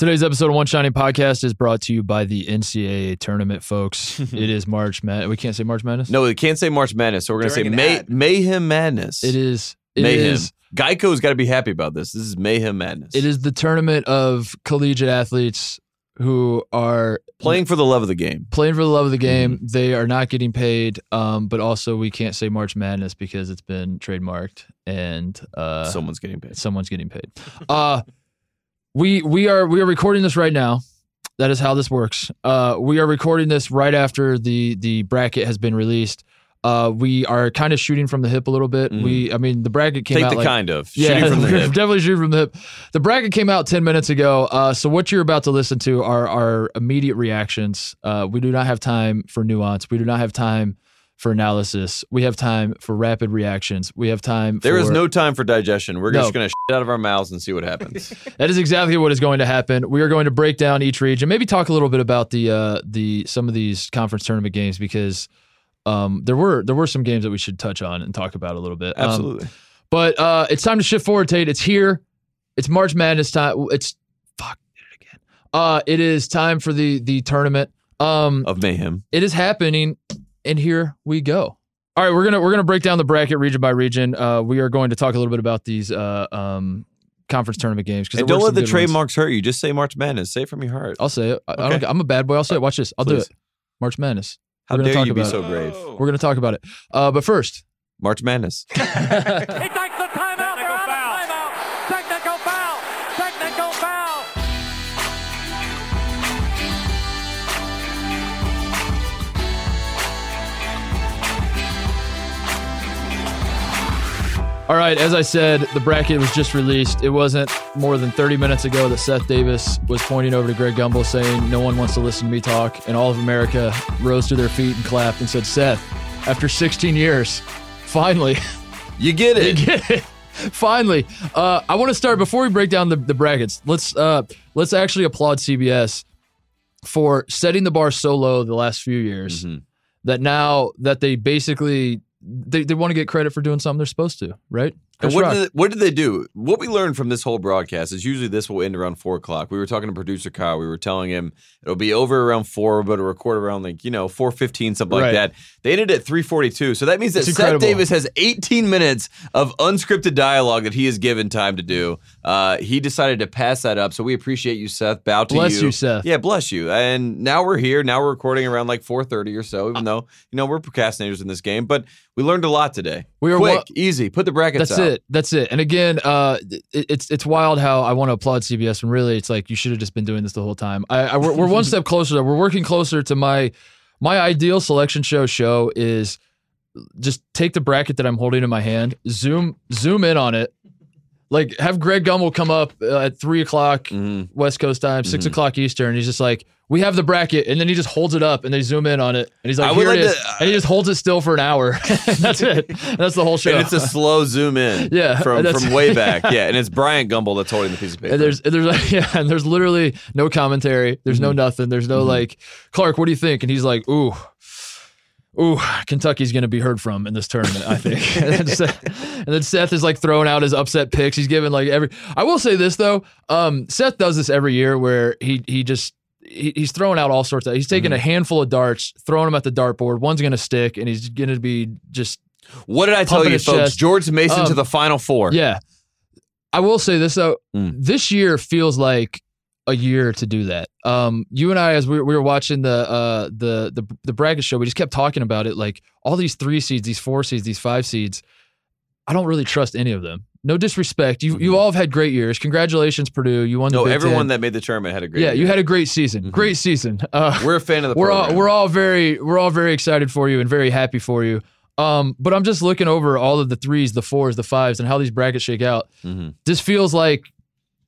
Today's episode of One Shining Podcast is brought to you by the NCAA tournament, folks. it is March Madness. We can't say March Madness. No, we can't say March Madness, so we're gonna say May- ad. Mayhem Madness. It is. It Mayhem. is- Geico's got to be happy about this. This is Mayhem Madness. It is the tournament of collegiate athletes who are playing for the love of the game. playing for the love of the game. Mm-hmm. They are not getting paid, um, but also we can't say March Madness because it's been trademarked and uh, Someone's getting paid. someone's getting paid. Uh, we we are we are recording this right now. That is how this works. Uh, we are recording this right after the the bracket has been released. Uh, we are kind of shooting from the hip a little bit. Mhm. We, I mean, the bracket came Take out the like, kind of yeah, shooting from the hip. definitely shooting from the hip. The bracket came out ten minutes ago. Uh, so what you're about to listen to are our immediate reactions. Uh, we do not have time for nuance. We do not have time for analysis. We have time for rapid reactions. We have time. There for, is no time for digestion. We're No. just gonna shit out of our mouths and see what happens. That is exactly what is going to happen. We are going to break down each region, maybe talk a little bit about the uh, the some of these conference tournament games because um, there were there were some games that we should touch on and talk about a little bit. Um, Absolutely. but uh, it's time to shift forward, Tate. It's here. It's March Madness time. It's fuck it again. Uh, it is time for the the tournament. Um, of mayhem. it is happening, and here we go. All right, we're gonna we're gonna break down the bracket region by region. Uh, we are going to talk a little bit about these uh, um, conference tournament games because And don't let the trademarks hurt you. Just say March Madness. Say it from your heart. I'll say it. I, I Okay. don't, I'm a bad boy. I'll say it. Watch this. I'll do it. March Madness. How we're gonna dare talk you be so it. brave? We're gonna talk about it. Uh, but first, March Madness. all right. As I said, the bracket was just released. It wasn't more than 30 minutes ago that Seth Davis was pointing over to Greg Gumbel, saying, "No one wants to listen to me talk." And all of America rose to their feet and clapped and said, "Seth, after 16 years, finally." You get You it. get it. Finally, uh, I want to start before we break down the, the brackets. Let's uh, let's actually applaud CBS for setting the bar so low the last few years Mhm. that now that they basically they, they want to get credit for doing something they're supposed to, right? And what Rock. did, what did they do? What we learned from this whole broadcast is usually this will end around four o'clock. We were talking to producer Kyle. We were telling him it'll be over around four, but it'll record around like you know four fifteen, something Right. like that. They ended at three forty two, so that means that It's Seth incredible. Davis has eighteen minutes of unscripted dialogue that he is given time to do. Uh, he decided to pass that up, so we appreciate you, Seth. Bow to Bless you, you, Seth. Yeah, bless you. And now we're here. Now we're recording around like four thirty or so. Even though you know we're procrastinators in this game, but we learned a lot today. We were quick, wa- easy. Put the brackets. That's out. It. That's it. And again, uh, it, it's it's wild how I want to applaud CBS when really it's like you should have just been doing this the whole time. I, I we're, we're one step closer. Though. We're working closer to my my ideal selection show. Show is just take the bracket that I'm holding in my hand, zoom zoom in on it, like have Greg Gumbel come up uh, at three o'clock Mhm. West Coast time, 6 Mhm. o'clock Eastern. He's just like, we have the bracket, and then he just holds it up, and they zoom in on it, and he's like, I here it like is, to- and he just holds it still for an hour. that's it. That's the whole show. And it's a slow zoom in. Yeah, From from way back. Yeah. And it's Bryant Gumbel that's holding the piece of paper. And there's and there's yeah, and there's literally no commentary. There's no nothing. There's no like Clark. What do you think? And he's like, ooh, ooh, Kentucky's gonna be heard from in this tournament. I think. and, then Seth, and then Seth is like throwing out his upset picks. He's giving like every. I will say this though. Um, Seth does this every year where he he just. He- He's throwing out all sorts of. He's taking a handful of darts, throwing them at the dartboard. One's gonna stick, and he's gonna be just what did I tell you, folks? chest. George Mason Um, to the final four. Yeah. I will say this though. Mm. This year feels like a year to do that. Um, you and I, as we, we were watching the uh the the the bracket show, we just kept talking about it. Like all these three seeds, these four seeds, these five seeds. I don't really trust any of them. No disrespect. You you Mhm. all have had great years. Congratulations, Purdue. You won the No, Big everyone Ten. that made the tournament had a great yeah, you had a great season. Mhm. Great season. Uh, We're a fan of the we're all we're all very we're all very excited for you and very happy for you. Um, but I'm just looking over all of the threes, the fours, the fives, and how these brackets shake out. Mhm. This feels like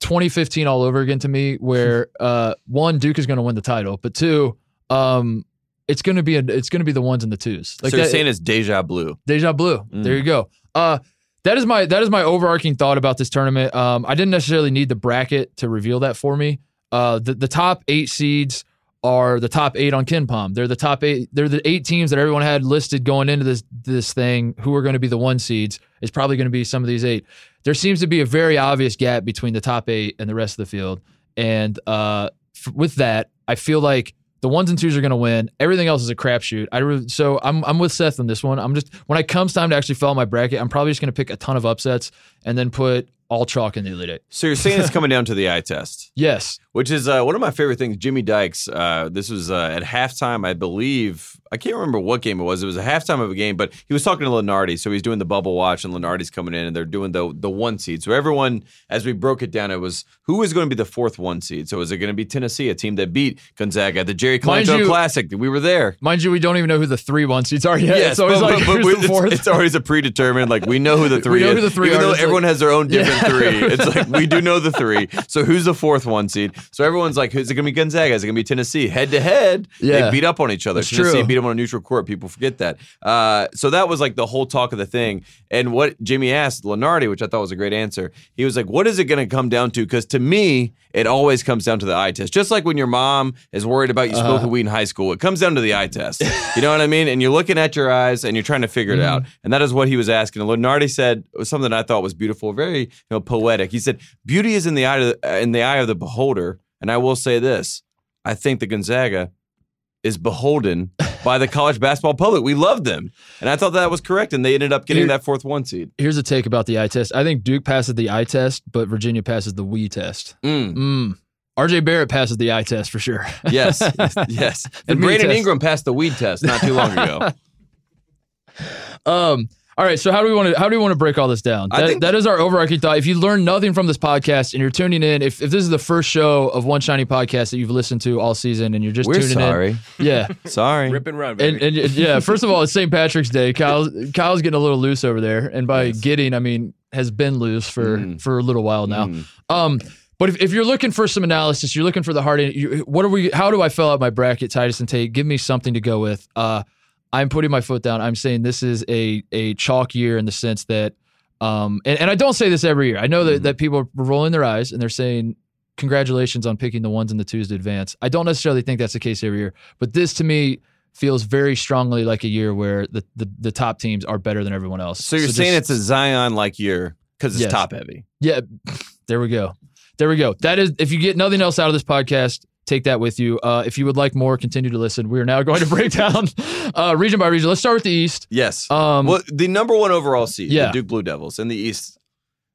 2015 all over again to me, where uh, one Duke is going to win the title, but two, um, it's going to be a, it's going to be the ones and the twos. so you're that- saying it's deja blue. Deja blue. Mm. There you go. Uh, that is my that is my overarching thought about this tournament. Um, I didn't necessarily need the bracket to reveal that for me. Uh, the the top eight seeds are the top eight on KenPom. They're the top eight. They're the eight teams that everyone had listed going into this this thing. Who are going to be the one seeds? Is probably going to be some of these eight. There seems to be a very obvious gap between the top eight and the rest of the field. And uh, f- with that, I feel like the ones and twos are going to win. Everything else is a crapshoot. I re- so I'm I'm with Seth on this one. I'm just when it comes time to actually fill my bracket, I'm probably just going to pick a ton of upsets and then put all chalk in the Elite Eight. So you're saying it's coming down to the eye test, Yes, which is uh, one of my favorite things. Jimmy Dykes. Uh, this was uh, at halftime, I believe. I can't remember what game it was. It was a halftime of a game, but he was talking to Lunardi, so he's doing the bubble watch, and Lunardi's coming in, and they're doing the the one seed. So everyone, as we broke it down, it was who was going to be the fourth one seed. So is it going to be Tennessee, a team that beat Gonzaga at the Jerry Colangelo Classic? We were there. mind you, we don't even know who the three one seeds are yet. Yes, it's always but, like but- but who's it's, the fourth. it's always a predetermined. Like we know who the three we know is, who the three even are. though everyone like- has their own different Yeah. three. It's like we do know the three. So who's the fourth one seed? So everyone's like, is it going to be Gonzaga? Is it going to be Tennessee? Head to head, Yeah. they beat up on each other. That's Tennessee true. beat them on a neutral court. People forget that. Uh, so that was like the whole talk of the thing. And what Jimmy asked Lunardi, which I thought was a great answer, he was like, "What is it going to come down to?" Because to me, it always comes down to the eye test. Just like when your mom is worried about you Uh-huh. smoking weed in high school, it comes down to the eye test. You know what I mean? And you're looking at your eyes and you're trying to figure it Mm-hmm. out. And that is what he was asking. And Lunardi said something I thought was beautiful, very you know poetic. He said, "Beauty is in the eye of the, in the eye of the beholder." And I will say this: I think the Gonzaga is beholden by the college basketball public. We love them, and I thought that was correct. And they ended up getting Here- that fourth one seed. Here's a take about the eye test. I think Duke passes the eye test, but Virginia passes the we test. Mm, Mm. RJ Barrett passes the eye test for sure. yes, yes. And Brandon test. Ingram passed the weed test not too long ago. Um. All right. So how do we want to how do we want to break all this down? I That, think- that is our overarching thought. If you learn nothing from this podcast and you're tuning in, if, if this is the first show of One Shining Podcast that you've listened to all season and you're just We're tuning sorry. in, yeah. Sorry. Rip and run, baby. And, and yeah, first of all, it's St. Patrick's Day. Kyle's Kyle's getting a little loose over there, and by Yes. getting, I mean has been loose for Mm. for a little while now. Mm. Um, but if, if you're looking for some analysis, you're looking for the hard. You, what are we? How do I fill out my bracket, Titus and Tate? Give me something to go with. Uh, I'm putting my foot down. I'm saying this is a a chalk year in the sense that, um, and, and I don't say this every year. I know that Mhm. that people are rolling their eyes and they're saying congratulations on picking the ones and the twos to advance. I don't necessarily think that's the case every year, but this to me feels very strongly like a year where the the, the top teams are better than everyone else. So you're saying just- it's a Zion like year because it's Yes. top heavy. yeah, there we go. There we go. That is, if you get nothing else out of this podcast, take that with you. Uh, if you would like more, continue to listen. We are now going to break down uh, region by region. Let's start with the East. Yes. Um, well, the number one overall seed, Yeah. the Duke Blue Devils in the East,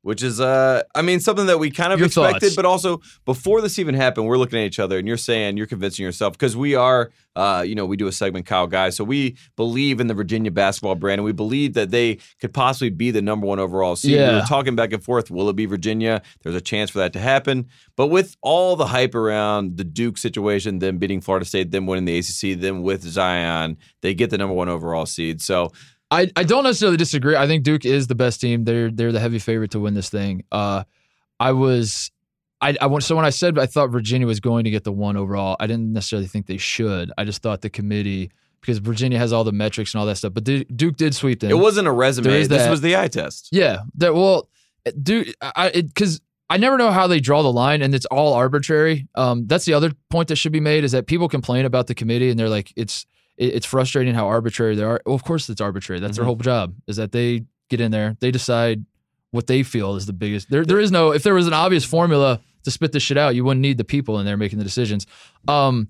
which is, uh, I mean, something that we kind of Your expected, thoughts? but also before this even happened, we're looking at each other and you're saying, you're convincing yourself because we are, uh, you know, we do a segment, Kyle Guys, so we believe in the Virginia basketball brand and we believe that they could possibly be the number one overall seed. We Yeah. were talking back and forth, will it be Virginia? There's a chance for that to happen. But with all the hype around the Duke situation, them beating Florida State, them winning the ACC, them with Zion, they get the number one overall seed. So I, I don't necessarily disagree. I think Duke is the best team. They're they're the heavy favorite to win this thing. Uh, I was, I, I want so when I said I thought Virginia was going to get the one overall, I didn't necessarily think they should. I just thought the committee because Virginia has all the metrics and all that stuff, but Duke, Duke did sweep them. It wasn't a resume. This was the eye test. Yeah, that well, Duke. I because I never know how they draw the line, and it's all arbitrary. Um, that's the other point that should be made is that people complain about the committee, and they're like, it's it, it's frustrating how arbitrary they are. Well, of course, it's arbitrary. That's their Mhm. whole job is that they get in there, they decide what they feel is the biggest. There, there is no if there was an obvious formula to spit this shit out, you wouldn't need the people in there making the decisions. Um,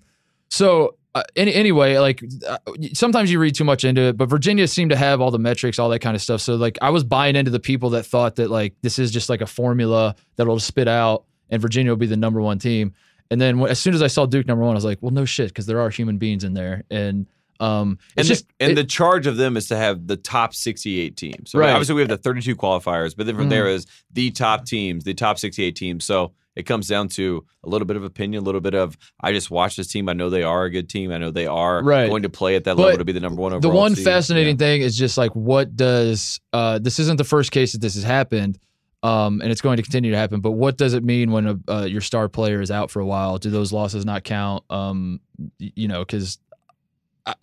so uh, any, anyway, like uh, sometimes you read too much into it, but Virginia seemed to have all the metrics, all that kind of stuff. So like I was buying into the people that thought that like this is just like a formula that'll spit out and Virginia will be the number one team. And then when, as soon as I saw Duke number one, I was like, well, no shit, because there are human beings in there, and um, And, it's the, and it- the charge of them is to have the top 68 teams. So Right. obviously we have the 32 qualifiers, but then from Mhm. there is the top teams, the top 68 teams. So it comes down to a little bit of opinion, a little bit of I just watched this team. I know they are a good team. I know they are Right. going to play at that But level to be the number one overall. the one seed. fascinating Yeah. thing is just like what does uh, this isn't the first case that this has happened um, and it's going to continue to happen but what does it mean when a, uh, your star player is out for a while do those losses not count um, you know because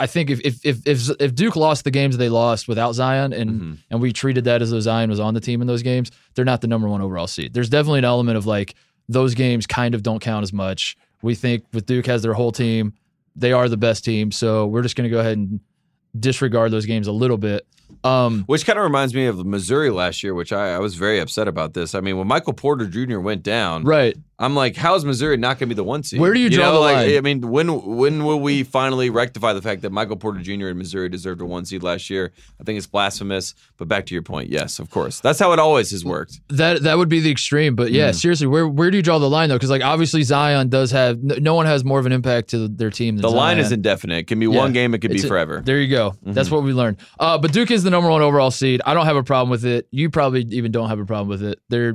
I- think if, if if if if Duke lost the games they lost without Zion and Mhm. and we treated that as though Zion was on the team in those games, they're not the number one overall seed. There's definitely an element of like those games kind of don't count as much. We think with Duke has their whole team, they are the best team, so we're just going to go ahead and disregard those games a little bit. Um, Which kind of reminds me of Missouri last year, which I, I was very upset about this. I mean, when Michael Porter Jr. went down, right. I'm like, how is Missouri not going to be the one seed? Where do you draw know, the like, line? I mean, when when will we finally rectify the fact that Michael Porter Jr. and Missouri deserved a one seed last year? I think it's blasphemous. But back to your point, yes, of course, that's how it always has worked. That that would be the extreme, but Mm-hmm. yeah, seriously, where where do you draw the line though? Because like obviously Zion does have no, one has more of an impact to their team than The line is indefinite. It can be Yeah. one game. It could be a- forever. There you go. That's what we learned. Uh, but Duke is the number one overall seed. I don't have a problem with it. You probably even don't have a problem with it. They're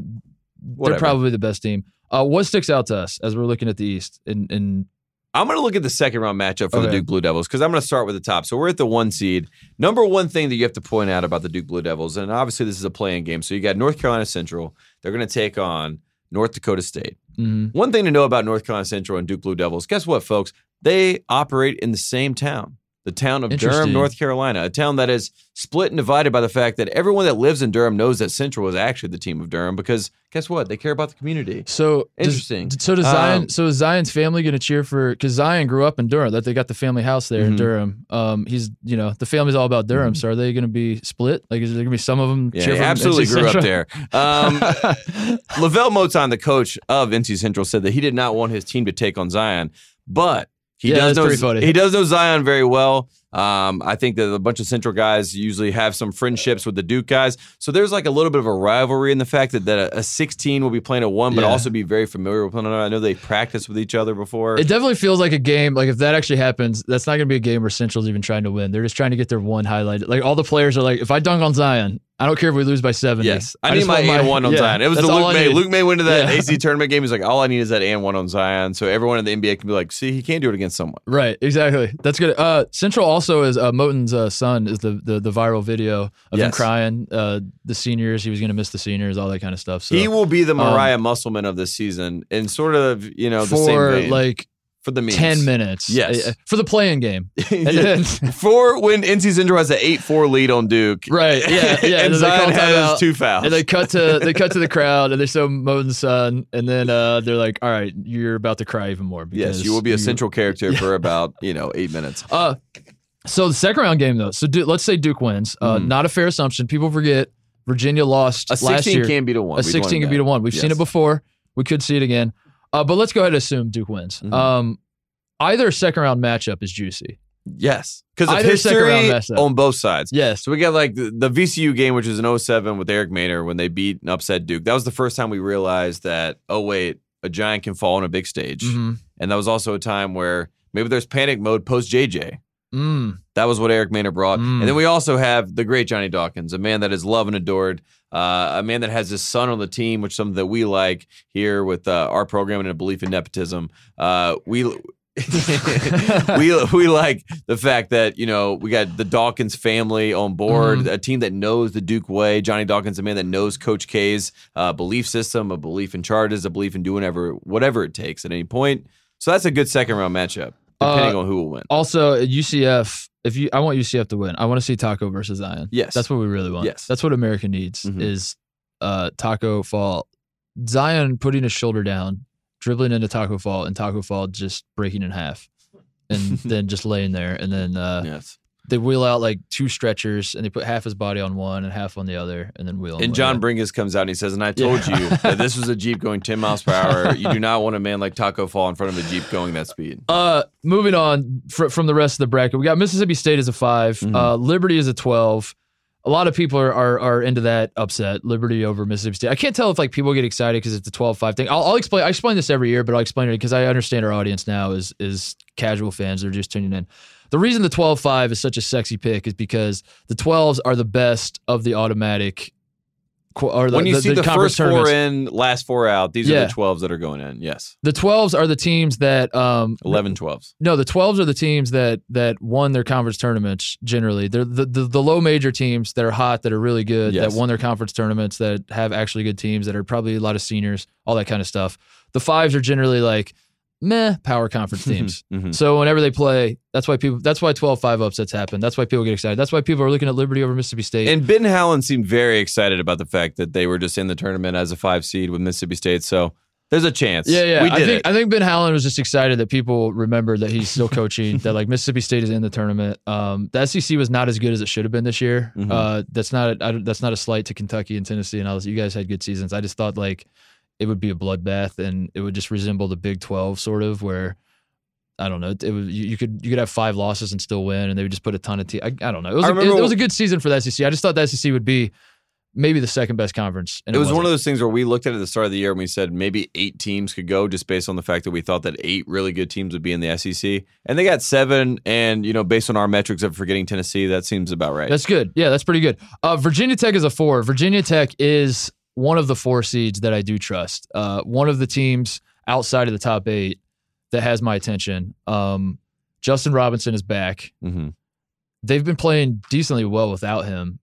Whatever. they're probably the best team. Uh, what sticks out to us as we're looking at the East? And and I'm going to look at the second round matchup for the Duke Blue Devils because I'm going to start with the top. So we're at the one seed. Number one thing that you have to point out about the Duke Blue Devils, and obviously this is a playing game. So you got North Carolina Central. They're going to take on North Dakota State. mhm. One thing to know about North Carolina Central and Duke Blue Devils, guess what, folks? They operate in the same town, the town of Durham, North Carolina, a town that is split and divided by the fact that everyone that lives in Durham knows that Central is actually the team of Durham because guess what? They care about the community. so does- Interesting. so does Zion? Um, so is Zion's family going to cheer for? Because Zion grew up in Durham. That they got the family house there in Mhm. Durham. Um, he's you know the family's all about Durham. So are they going to be split? Like is there going to be some of them? Mm-hmm. Yeah, cheer absolutely grew up there. Um, LeVelle Moton, the coach of NC Central, said that he did not want his team to take on Zion, but he Yeah, does know he does know Zion very well. Um, I think that a bunch of Central guys usually have some friendships with the Duke guys, so there's like a little bit of a rivalry in the fact that, that a, a 16 will be playing a one, but Yeah. also be very familiar with one another. I know they practiced with each other before. It definitely feels like a game. Like if that actually happens, that's not going to be a game where Central's even trying to win. They're just trying to get their one highlight. Like all the players are like, if I dunk on Zion, I don't care if we lose by seventy. Yes, I, need just my and one on yeah, Zion. It was the Luke Maye. Luke Maye went to that Yeah. AC tournament game. He's like, all I need is that and one on Zion. So everyone in the NBA can be like, see, he can't do it against someone. Right, exactly. That's good. Uh, Central also is uh, Moton's uh, son is the, the the viral video of him crying. Uh, the seniors, he was going to miss the seniors, all that kind of stuff. So he will be the Mariah Musselman of this season, and sort of you know the same for like for the memes. ten minutes, Yes. uh, for the playing game. Then- for when NC Central has an eight four lead on Duke, right, yeah, yeah. and call Zion has timeout. two fouls. And they cut to they cut to the crowd and they show Moton's son, and then uh, they're like, "All right, you're about to cry even more." yes, you will be a central character for about you know eight minutes. Uh, so the second round game though. So let's say Duke wins. Uh, Mhm. not a fair assumption. People forget Virginia lost A last sixteen year. can be a one. a 16 can beat a one. We've seen it before. We could see it again. Uh, but let's go ahead and assume Duke wins. Mhm. Um, either second round matchup is juicy. Yes, because of Either second round history on both sides. Yes. So we got like the, the VCU game, which was an 07 with Eric Maynor when they beat and upset Duke. That was the first time we realized that, oh, wait, a giant can fall on a big stage. Mhm. And that was also a time where maybe there's panic mode post JJ. Mm. That was what Eric Maynor brought. Mm. And then we also have the great Johnny Dawkins, a man that is loved and adored, uh, a man that has his son on the team, which is something that we like here with uh, our program and a belief in nepotism. Uh, we. we we like the fact that you know we got the Dawkins family on board, Mm-hmm. a team that knows the Duke way. Johnny Dawkins, a man that knows Coach K's uh, belief system, a belief in charges, a belief in doing whatever whatever it takes at any point. So that's a good second round matchup, depending Uh, on who will win. Also, UCF. If you, I want UCF to win. I want to see Taco versus Zion. Yes. That's what we really want. Yes. That's what America needs. Mhm. Is uh, Taco Fall, Zion putting his shoulder down, dribbling into Taco Fall, and Taco Fall just breaking in half, and then just laying there, and then uh, yes. They wheel out like two stretchers and they put half his body on one and half on the other and then wheel And. John Bringus comes out and he says, "And I told Yeah. you that this was a Jeep going 10 miles per hour. You do not want a man like Taco fall in front of a Jeep going that speed." Uh, moving on fr- from the rest of the bracket, we got Mississippi State as a 5 Mhm. uh, Liberty is a twelve. A lot of people are, are are into that upset, Liberty over Mississippi State. I can't tell if like people get excited because it's a 12-5 thing. I'll, I'll explain. I explain this every year, but I'll explain it because I understand our audience now is is casual fans. They're just tuning in. The reason the 12-5 is such a sexy pick is because the 12s are the best of the automatic. Or the, when you the- see the the, first four in, last four out, these are the 12s that are going in. Yes. The 12s are the teams that um 11 12s. no, the 12s are the teams that that won their conference tournaments generally. They're the, the, the low major teams that are hot, that are really good, Yes. that won their conference tournaments, that have actually good teams, that are probably a lot of seniors, all that kind of stuff. The fives are generally like meh power conference teams. Mhm. So whenever they play, that's why people that's why 12-5 upsets happen. That's why people get excited. That's why people are looking at Liberty over Mississippi State. And Ben Howland seemed very excited about the fact that they were just in the tournament as a five seed with Mississippi State. So There's a chance. Yeah, yeah. I think it. I think Ben Howland was just excited that people remember that he's still coaching. that like Mississippi State is in the tournament. Um, the SEC was not as good as it should have been this year. Mhm. Uh, that's not a, I, that's not a slight to Kentucky and Tennessee and all this. You guys had good seasons. I just thought like it would be a bloodbath and it would just resemble the Big Twelve sort of where. I don't know. It was you, you could you could have five losses and still win, and they would just put a ton of teams. I, I don't know. It was, a, it, it was a good season for the SEC. I just thought the SEC would be maybe the second best conference. And it was one wasn't. of those things where we looked at it at the start of the year and we said maybe eight teams could go just based on the fact that we thought that eight really good teams would be in the SEC. And they got seven. And, you know, based on our metrics of forgetting Tennessee, that seems about right. That's good. Yeah, that's pretty good. Uh, Virginia Tech is a four. Virginia Tech is one of the four seeds that I do trust. Uh, one of the teams outside of the top eight that has my attention. Um, Justin Robinson is back. hmm They've been playing decently well without him,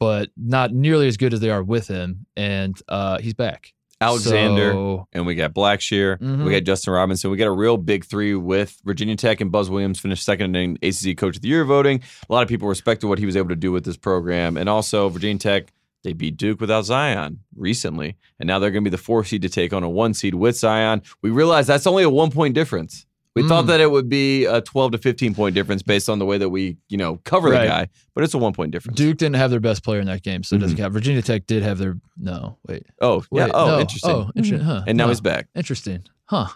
but not nearly as good as they are with him. And uh, he's back. Alexander. So, and we got Blackshear. Mhm. We got Justin Robinson. We got a real big three with Virginia Tech and Buzz Williams finished second in ACC Coach of the Year voting. A lot of people respected what he was able to do with this program. And also, Virginia Tech, they beat Duke without Zion recently. And now they're going to be the four seed to take on a one seed with Zion. We realize that's only a one point difference. We thought Mm. that it would be a 12 to 15 point difference based on the way that we, you know, cover Right. the guy, but it's a one point difference. Duke didn't have their best player in that game, so it doesn't Mhm. count. Virginia Tech did have their no. Wait. oh, yeah. Oh, no. interesting. Oh, interesting. Huh. And now Huh. he's back. Interesting. Huh.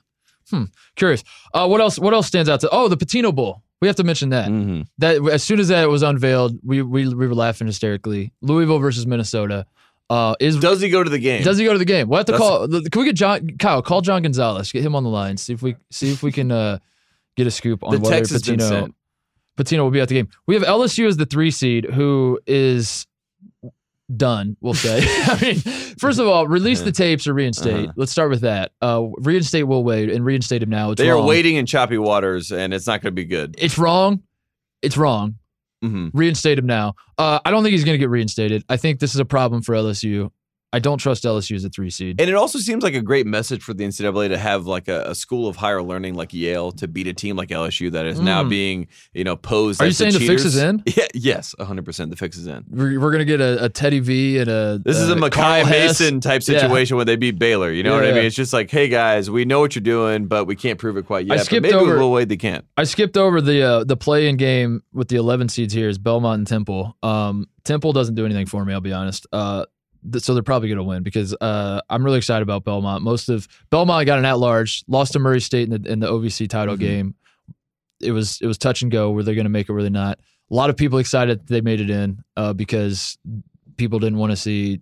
Hmm. Curious. Uh, what else? What else stands out to? Oh, the Pitino Bowl. We have to mention that. hmm That as soon as that was unveiled, we we, we were laughing hysterically. Louisville versus Minnesota. Uh, is Does he go to the game? does he go to the game? We'll have to That's- call. Can we get John Kyle? Call John Gonzalez. Get him on the line. See if we see if we can uh, get a scoop on the whether Pitino Pitino will be at the game. We have LSU as the three seed, who is done. We'll say. I mean, first of all, release the tapes or reinstate. Uh-huh. Let's start with that. Uh, reinstate Will Wade and reinstate him now. It's They are waiting in choppy waters, and it's not going to be good. It's wrong. It's wrong. Mm-hmm. Reinstate him now. Uh, I don't think he's going to get reinstated. I think this is a problem for LSU. I don't trust LSU as a three seed. And it also seems like a great message for the NCAA to have like a, a school of higher learning like Yale to beat a team like LSU that is now Mm. being you know posed. Are you saying the fix is in? Yeah. Yes. hundred percent. The fix is in. We're, we're going to get a, a Teddy V and a. This is uh, a Makai Mason type Yeah. situation when they beat Baylor. You know what I Yeah. mean? It's just like, hey guys, we know what you're doing, but we can't prove it quite yet. But skipped maybe over- Will Wade they can't. I skipped over the uh, the play in game with the 11 seeds here is Belmont and Temple. Um, Temple doesn't do anything for me. I'll be honest. Uh, so they're probably going to win because uh, I'm really excited about Belmont. Most of Belmont got an at large, lost to Murray State in the in the OVC title Mhm. game. It was it was touch and go. Were they going to make it? Or were they not? A lot of people excited they made it in uh, because people didn't want to see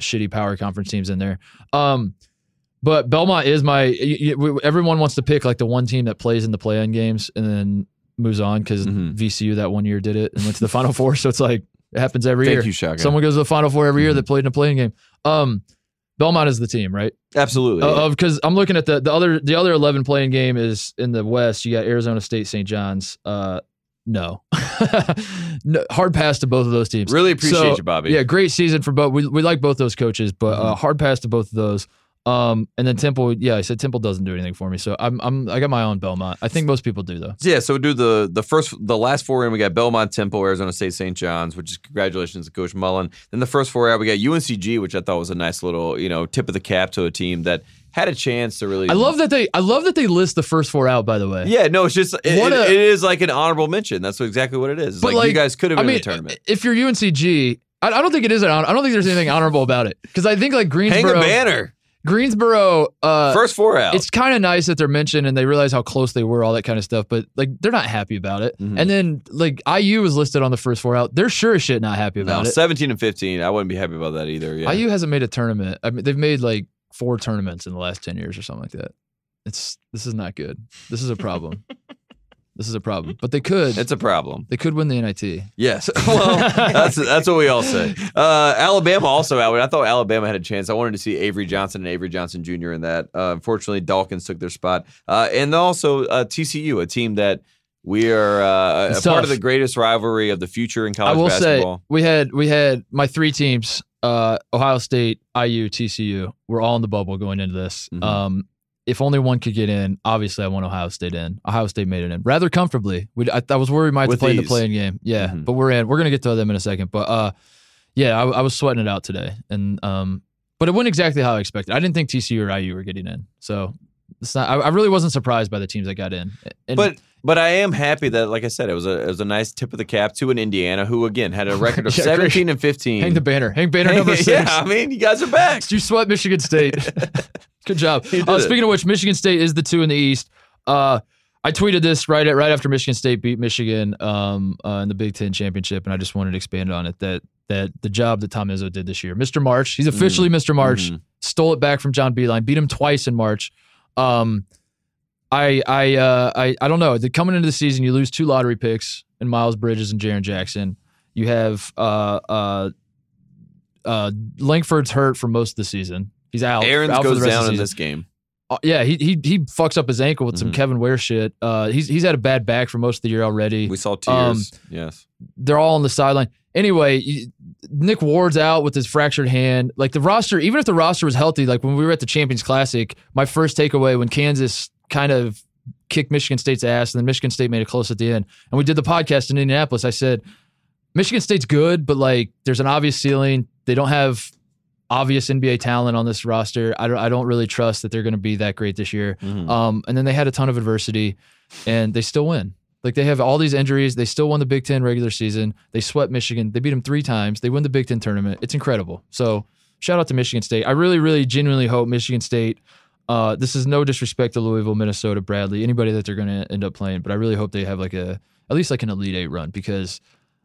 shitty power conference teams in there. Um, but Belmont is my. y- y- everyone wants to pick like the one team that plays in the play-in games and then moves on because Mhm. VCU that one year did it and went to the Final Four. So it's like it happens every Thank year. you, Shaka. Someone goes to the Final Four every year Mhm. that played in a playing game. Um, Belmont is the team, right? Absolutely. Of because I'm looking at the the other the other 11 playing game is in the West. You got Arizona State, St. John's. Uh, no. no, hard pass to both of those teams. really appreciate so, you, Bobby. Yeah, great season for both. We, we like both those coaches, but uh, Mhm. hard pass to both of those. Um, and then Temple, yeah, I said Temple doesn't do anything for me, so I'm I'm I got my own Belmont. I think most people do though. Yeah, so do the the first the last four in we got Belmont Temple, Arizona State, St. John's, which is congratulations to Coach Mullin. Then the first four out we got UNCG, which I thought was a nice little, you know, tip of the cap to a team that had a chance to really I love that they I love that they list the first four out. By the way, Yeah, no, it's just it, a- it is like an honorable mention. That's exactly what it is. It's But, like, you guys could have I been mean, in the tournament. if you're UNCG, I, I don't think it is an honor. I don't think there's anything honorable about it because I think like Greensboro. Hang a banner. Greensboro, uh, First four out. it's kind of nice that they're mentioned and they realize how close they were, all that kind of stuff. But like, they're not happy about it. Mhm. And then like IU was listed on the first four out. They're sure as shit not happy no, about it. 17 and 15. I wouldn't be happy about that either. Yeah. IU hasn't made a tournament. I mean, they've made like four tournaments in the last ten years or something like that. It's this is not good. This is a problem. this is a problem. But they could. it's a problem. they could win the NIT. Yes. Well, that's that's what we all say. Uh, Alabama also out. I thought Alabama had a chance. I wanted to see Avery Johnson and Avery Johnson Jr. in that. Uh, unfortunately, Dawkins took their spot. Uh, and also uh, TCU, a team that we are uh, a part of the greatest rivalry of the future in college I will basketball. say we had we had my three teams: uh, Ohio State, IU, TCU. We're all in the bubble going into this. Mhm. Um, if only one could get in, obviously I want Ohio State in. Ohio State made it in rather comfortably. We, I, I was worried we might have to play in the playing game. Yeah, Mhm. but we're in. We're gonna get to them in a second. But uh, yeah, I, I was sweating it out today, and um, but it went exactly how I expected. I didn't think TCU or IU were getting in, so it's not. I, I really wasn't surprised by the teams that got in. And But but I am happy that, like I said, it was a it was a nice tip of the cap to an Indiana who again had a record of Yeah, great. seventeen and fifteen. hang the banner, hang banner number six. yeah, I mean, you guys are back. You sweat Michigan State. Good job. Uh, speaking of which, Michigan State is the two in the East. Uh, I tweeted this right at, right after Michigan State beat Michigan um, uh, in the Big Ten championship, and I just wanted to expand on it. That that the job that Tom Izzo did this year, Mr. March, he's officially Mr. March, Mhm. stole it back from John Beilein, beat him twice in March. Um, I I uh, I I don't know. The, coming into the season, you lose two lottery picks in Miles Bridges and Jaren Jackson. You have uh, uh, uh, Langford's hurt for most of the season. He's out. Ahrens out goes the rest of down in this game. Uh, yeah, he he he fucks up his ankle with some Mhm. Kevin Ware shit. Uh, he's he's had a bad back for most of the year already. We saw Um, tears. yes. They're all on the sideline. Anyway, Nick Ward's out with his fractured hand. Like the roster, even if the roster was healthy, like when we were at the Champions Classic, my first takeaway when Kansas kind of kicked Michigan State's ass and then Michigan State made it close at the end, and we did the podcast in Indianapolis, I said Michigan State's good, but like there's an obvious ceiling. They don't have obvious NBA talent on this roster. I don't I don't really trust that they're going to be that great this year. Mhm. Um, and then they had a ton of adversity, and they still win. Like they have all these injuries, they still won the Big Ten regular season. They swept Michigan. They beat them three times. They win the Big Ten tournament. It's incredible. So shout out to Michigan State. I really, really, genuinely hope Michigan State. Uh, this is no disrespect to Louisville, Minnesota, Bradley, anybody that they're going to end up playing, but I really hope they have like a at least like an Elite Eight run because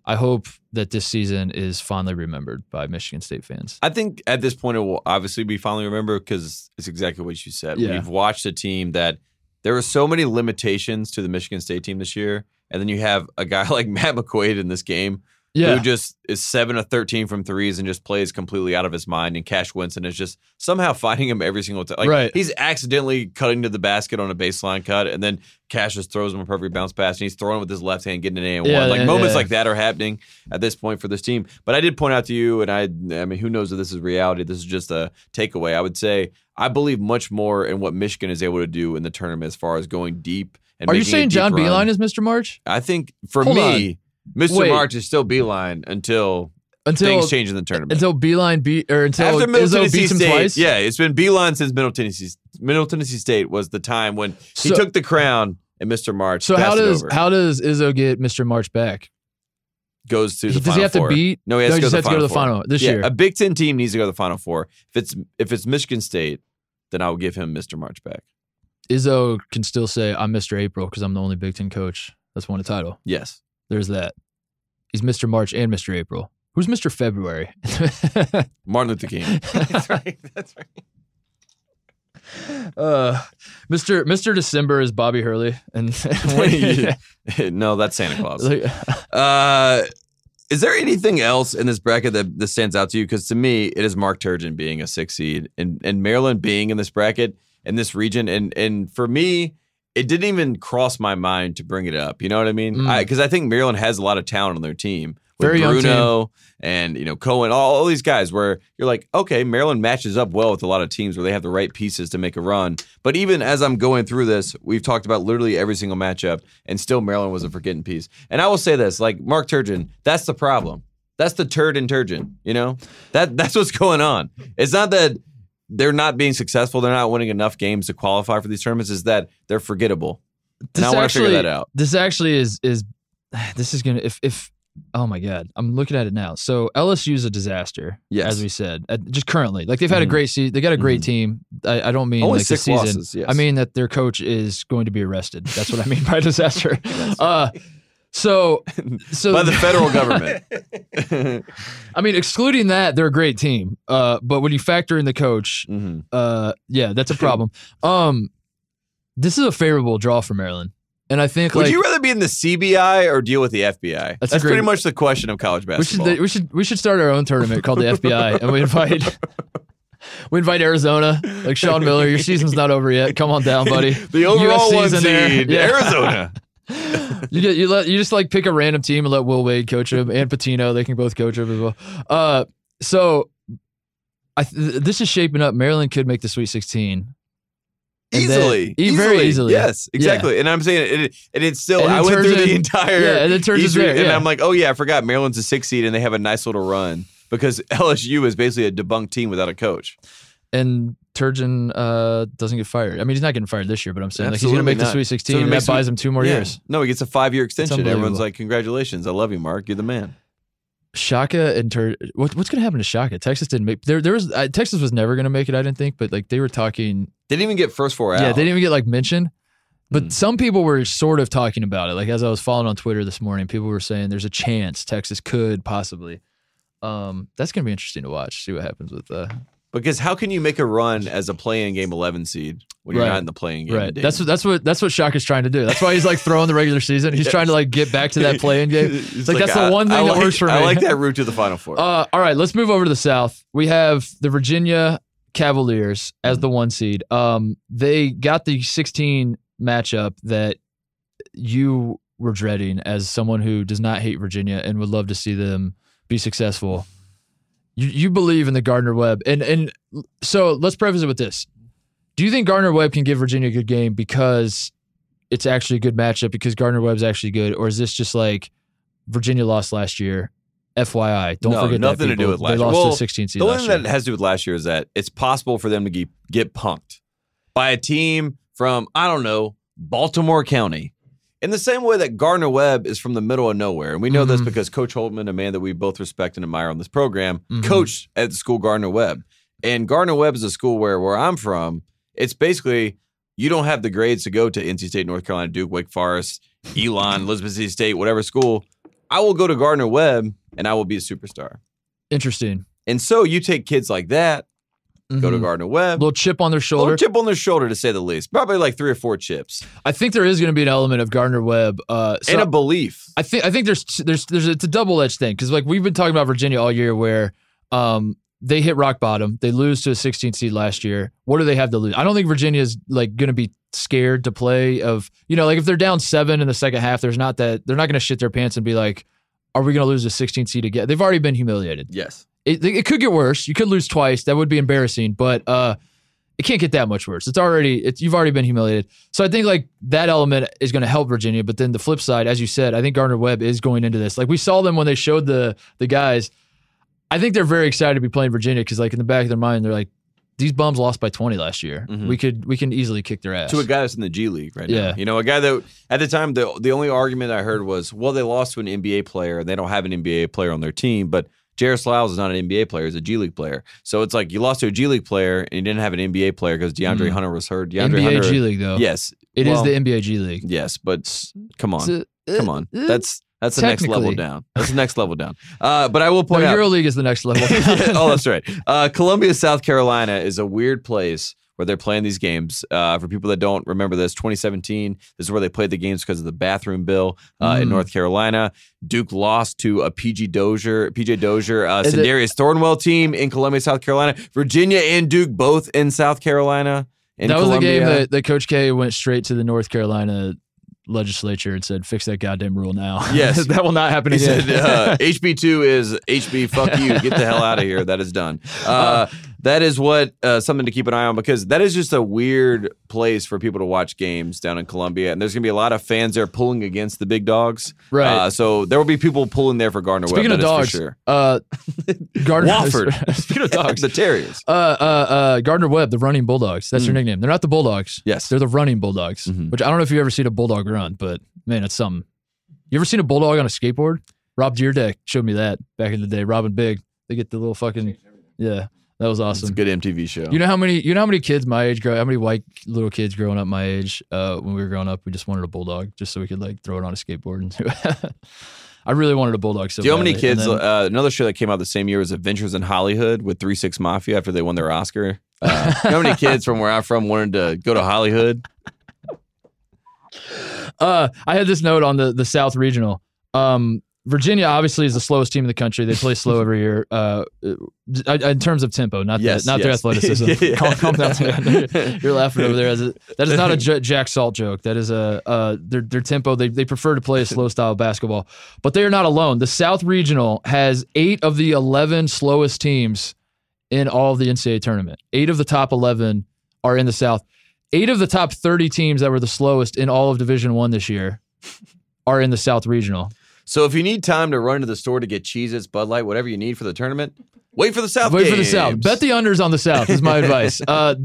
I hope that this season is fondly remembered by Michigan State fans. I think at this point it will obviously be fondly remembered because it's exactly what you said. Yeah. We've watched a team that there were so many limitations to the Michigan State team this year, and then you have a guy like Matt McQuaid in this game Yeah, who just is seven of thirteen from threes and just plays completely out of his mind. And Cash Winston is just somehow finding him every single time. Like Right. he's accidentally cutting to the basket on a baseline cut, and then Cash just throws him a perfect bounce pass, and he's throwing with his left hand, getting an A and Yeah, one. Like yeah, moments yeah. like that are happening at this point for this team. But I did point out to you, and I, I mean, who knows if this is reality? This is just a takeaway. I would say I believe much more in what Michigan is able to do in the tournament as far as going deep. And Are you saying John run. Beilein is Mr. March I think for Hold me, Mr. Wait. March is still Beilein until until things change in the tournament. until Beilein beat or until After Middle Izzo Tennessee beats him State, twice? yeah, it's been Beilein since Middle Tennessee. Middle Tennessee State was the time when he So- took the crown and Mr. March. So how passed it does over. how does Izzo get Mr. March back? goes to the Does final he have four. to beat? No, he has no, to go just to has the to go to the final final this yeah, year. a Big Ten team needs to go to the Final Four. If it's if it's Michigan State, then I will give him Mr. March back. Izzo can still say I'm Mr. April because I'm the only Big Ten coach that's won a title. Yes, There's that. He's Mr. March and Mr. April. Who's Mr. February? Martin Luther King. that's right. That's right. Uh, Mr. Mr. December is Bobby Hurley, and no, that's Santa Claus. Uh, is there anything else in this bracket that, that stands out to you? Because to me, it is Mark Turgeon being a six seed and, and Maryland being in this bracket in this region. And and for me, it didn't even cross my mind to bring it up. You know what I mean? Mm. Because I, think Maryland has a lot of talent on their team. With Very young Bruno and you know Cowan, all, all these guys, where you're like, okay, Maryland matches up well with a lot of teams where they have the right pieces to make a run. But even as I'm going through this, we've talked about literally every single matchup, and still Maryland was a forgetting piece. And I will say this, like Mark Turgeon, that's the problem. That's the turd in Turgeon. You know that that's what's going on. It's not that they're not being successful; they're not winning enough games to qualify for these tournaments. Is that they're forgettable? And I want to figure that out. This actually is is this is gonna if if oh my god I'm looking at it now. So LSU is a disaster, Yes. as we said, at, just currently. Like they've had a Mhm. great season, they got a great Mhm. team. I, I don't mean Only like six season. losses. Yes. I mean that their coach is going to be arrested. That's what I mean by disaster. uh, so so by the federal government. I mean, excluding that, they're a great team. Uh, but when you factor in the coach, Mhm. uh, yeah, that's a problem. um, this is a favorable draw for Maryland, and I think Would like you rather be in the CBI or deal with the FBI? That's That's, great- pretty much the question of college we should basketball. we should we should start our own tournament called the FBI, and we invite. We invite Arizona, like Sean Miller. Your season's not over yet. Come on down, buddy. the overall USC's one seed, Yeah. Arizona. You get you let you just like pick a random team and let Will Wade coach him and Pitino. They can both coach him as well. Uh, so I th- this is shaping up. Maryland could make the Sweet Sixteen. And then- Easily, very easily. Yes, exactly. And I'm saying it, it, and it's still. And I went through the entire. yeah, and Turgeon's East- there, and. I'm like, oh yeah, I forgot Maryland's a six seed, and they have a nice little run. because LSU is basically a debunked team without a coach. and Turgeon uh, doesn't get fired. I mean, he's not getting fired this year, but I'm saying like he's going to make the. Sweet 16, it and that me- buys him two more Yeah. years. No, he gets a five year extension. Everyone's like, "Congratulations, I love you, Mark. You're the man." Shaka and Tur- what, what's going to happen to Shaka? Texas didn't make there. There was uh, Texas was never going to make it. I didn't think, but like they were talking. They didn't even get first four out. Yeah, they didn't even get like mentioned. But Hmm. some people were sort of talking about it. Like as I was following on Twitter this morning, people were saying there's a chance Texas could possibly. Um, that's going to be interesting to watch. See what happens with uh, Because how can you make a run as a play-in game 11 seed when you're Right. not in the playing game? right. Dayton? That's what that's what that's what Shaka's trying to do. That's why he's like throwing the regular season. He's Yes. trying to like get back to that playing game. It's like, that's the I- one I thing that like- works for I like that route to the Final Four. Uh, all right, let's move over to the South. We have the Virginia Cavaliers as the one seed. Um, they got the 16 matchup that you were dreading as someone who does not hate Virginia and would love to see them be successful. You you believe in the Gardner Webb, and and so let's preface it with this: Do you think Gardner Webb can give Virginia a good game because it's actually a good matchup because Gardner Webb's actually good, or is this just like Virginia lost last year? FYI, don't No, forget that, nothing to do with They last year. lost Well, to 16 seed the only last thing year. that has to do with last year is that it's possible for them to get, get punked by a team from, I don't know, Baltimore County. In the same way that Gardner Webb is from the middle of nowhere. And we know this Mhm. because Coach Holtmann, a man that we both respect and admire on this program, Mhm. coached at the school Gardner Webb. And Gardner Webb is a school where where I'm from, it's basically you don't have the grades to go to NC State, North Carolina, Duke, Wake Forest, Elon, Elizabeth City State, whatever school. I will go to Gardner Webb and I will be a superstar. Interesting. And so you take kids like that, go to Mhm. Gardner Webb, little chip on their shoulder. little chip on their shoulder to say the least. Probably like three or four chips I think there is going to be an element of Gardner Webb. Uh, so and a belief. I think I think there's there's there's it's a double edged thing because like we've been talking about Virginia all year where um they hit rock bottom. They lose to a 16 seed last year. What do they have to lose? I don't think Virginia is like going to be scared to play. Of you know like if they're down seven in the second half, there's not that they're not going to shit their pants and be like, are we going to lose a 16 seed again? They've already been humiliated. Yes. It, it could get worse. You could lose twice. That would be embarrassing, but uh, it can't get that much worse. It's already it's you've already been humiliated. So I think like that element is going to help Virginia. But then the flip side, as you said, I think Gardner Webb is going into this. Like we saw them when they showed the the guys. I think they're very excited to be playing Virginia because like in the back of their mind they're like, these bums lost by twenty last year. Mhm. We could we can easily kick their ass. To a guy that's in the G League right Yeah. now. You know, a guy that at the time the the only argument I heard was, well, they lost to an NBA player and they don't have an NBA player on their team, but Jairus Lyles is not an NBA player; he's a G League player. So it's like you lost to a G League player and you didn't have an NBA player because DeAndre Mhm. Hunter was hurt. DeAndre NBA Hunter, G League though. yes, it is well, the NBA G League. yes, but come on, a- come on, uh, that's that's the next level down. That's the next level down. Uh, but I will no, point out, EuroLeague is the next level. oh, that's right. Uh, Columbia, South Carolina is a weird place where they're playing these games. Uh, for people that don't remember this, 2017, this is where they played the games because of the bathroom bill uh, in Mm. North Carolina. Duke lost to a PG Dozier, PJ Dozier, uh, it- Thornwell team in Columbia, South Carolina. Virginia and Duke both in South Carolina. In that was Columbia. the game that, that Coach K went straight to the North Carolina legislature and said, "Fix that goddamn rule now." Yes. that will not happen He again. said, uh, HB2 is HB, fuck you. Get the hell out of here. That is done. Uh, that is what uh, something to keep an eye on because that is just a weird place for people to watch games down in Columbia. And there's going to be a lot of fans there pulling against the big dogs. right. Uh, so there will be people pulling there for Gardner Speaking Webb. of that is dogs, for sure. uh, Gardner. Wofford. Speaking of dogs, the Terriers. uh, uh, uh, Gardner Webb, the running bulldogs. That's their Mm. nickname. They're not the bulldogs. Yes. They're the running bulldogs. Mhm. Which I don't know if you ever seen a bulldog run, but man, it's something. You ever seen a bulldog on a skateboard? Rob Dyrdek showed me that back in the day. Rob and Big, they get the little fucking yeah. That was awesome. It's a good MTV show. You know how many you know how many kids my age grow how many white little kids growing up my age uh, when we were growing up we just wanted a bulldog just so we could like throw it on a skateboard and do it. I really wanted a bulldog so Do you know how many badly. Kids? then- uh, another show that came out the same year was Adventures in Hollyhood with Three Six Mafia after they won their Oscar. Uh, you know how many kids from where I'm from wanted to go to Hollywood? uh, I had this note on the the South Regional. Um, Virginia obviously is the slowest team in the country. They play slow every year. Uh, uh, in terms of tempo, not Yes, the, not yes. their athleticism. Yeah, calm, calm down. You're laughing over there. A, that is not a Jack Salt joke. That is a uh, their their tempo. They they prefer to play a slow style of basketball, but they are not alone. The South Regional has eight of the eleven slowest teams in all of the NCAA tournament. Eight of the top eleven are in the South. Eight of the top thirty teams that were the slowest in all of Division One this year are in the South Regional. So if you need time to run to the store to get Cheez-Its, Bud Light, whatever you need for the tournament, wait for the South Wait for the. South. Bet the unders on the South is my advice. Uh,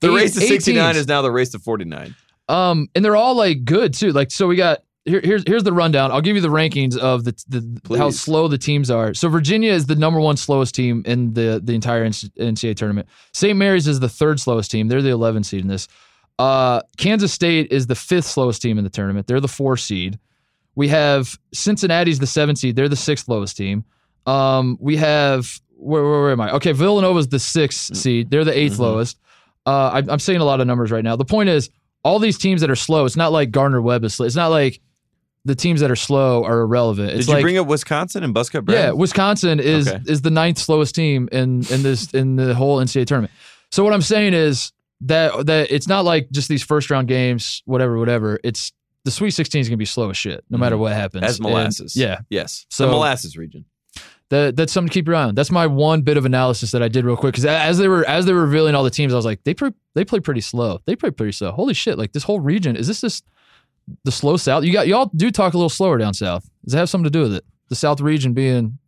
the eight- race to 69 teams. is now the race to 49. Um, and they're all like good too. Like, so we got here, here's here's the rundown. I'll give you the rankings of the, the how slow the teams are. So Virginia is the number one slowest team in the the entire NCAA tournament. St. Mary's is the third slowest team. They're the 11 seed in this. Uh, Kansas State is the fifth slowest team in the tournament. They're the four seed. We have Cincinnati's the seven seed. They're the sixth lowest team. Um, we have where, where, where am I? Okay, Villanova's the sixth seed. They're the 8th Mhm. lowest. Uh, I, I'm saying a lot of numbers right now. The point is, all these teams that are slow, it's not like Gardner Webb is slow. It's not like the teams that are slow are irrelevant. It's Did you like, bring up Wisconsin and Brown? yeah, Wisconsin is Okay. is the ninth slowest team in in this in the whole NCAA tournament. So what I'm saying is that that it's not like just these first round games, whatever, whatever. It's the Sweet 16 is gonna be slow as shit, no matter Mhm. what happens. As And- molasses. yeah, Yes. So- the molasses region. that that's something to keep your eye on. That's my one bit of analysis that I did real quick because as they were as they were revealing all the teams, I was like, they pre- they play pretty slow. They play pretty slow. Holy shit! Like this whole region is this just the slow South? You got y'all do talk a little slower down south. Does it have something to do with it? The South region being,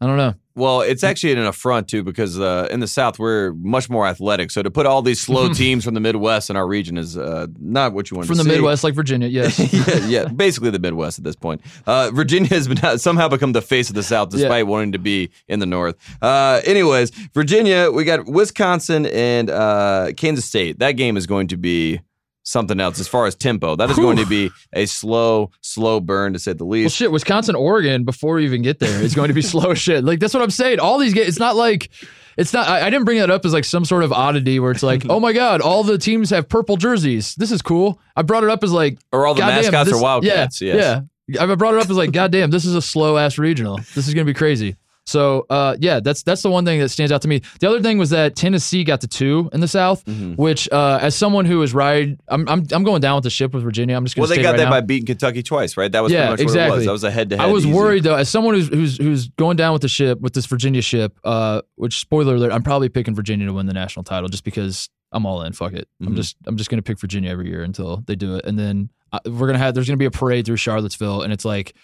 I don't know. Well, it's actually an affront too because uh, in the South we're much more athletic. So to put all these slow teams from the Midwest in our region is uh, not what you want to say. From to the see. Midwest, like Virginia, yes. yeah, yeah, basically the Midwest at this point. Uh, Virginia has been somehow become the face of the South, despite wanting to be in the North. Uh, anyways, Virginia, we got Wisconsin and uh, Kansas State. That game is going to be something else as far as tempo. That is going to be a slow, slow burn to say the Well, least. shit, Wisconsin, Oregon, before we even get there, is going to be slow as shit. Like that's what I'm saying. All these games, it's not like it's not. I, I didn't bring that up as like some sort of oddity where it's like, oh my god, all the teams have purple jerseys. This is cool. I brought it up as like, or all the goddamn, mascots this- are Wildcats. Yeah, yes. yeah. I brought it up as like, goddamn, this is a slow ass regional. This is gonna be crazy. So uh, yeah, that's that's the one thing that stands out to me. The other thing was that Tennessee got to two in the South, Mhm. which uh, as someone who is ride, I'm, I'm I'm going down with the ship with Virginia. I'm just gonna Well, they got right that now. by beating Kentucky twice, right? That was Yeah, pretty much what it was. exactly. That was a head to head. I was worried though, as someone who's who's who's going down with the ship with this Virginia ship. Uh, which spoiler alert, I'm probably picking Virginia to win the national title just because I'm all in. Fuck it, I'm Mhm. just I'm just gonna pick Virginia every year until they do it, and then uh, we're gonna have there's gonna be a parade through Charlottesville, and it's like.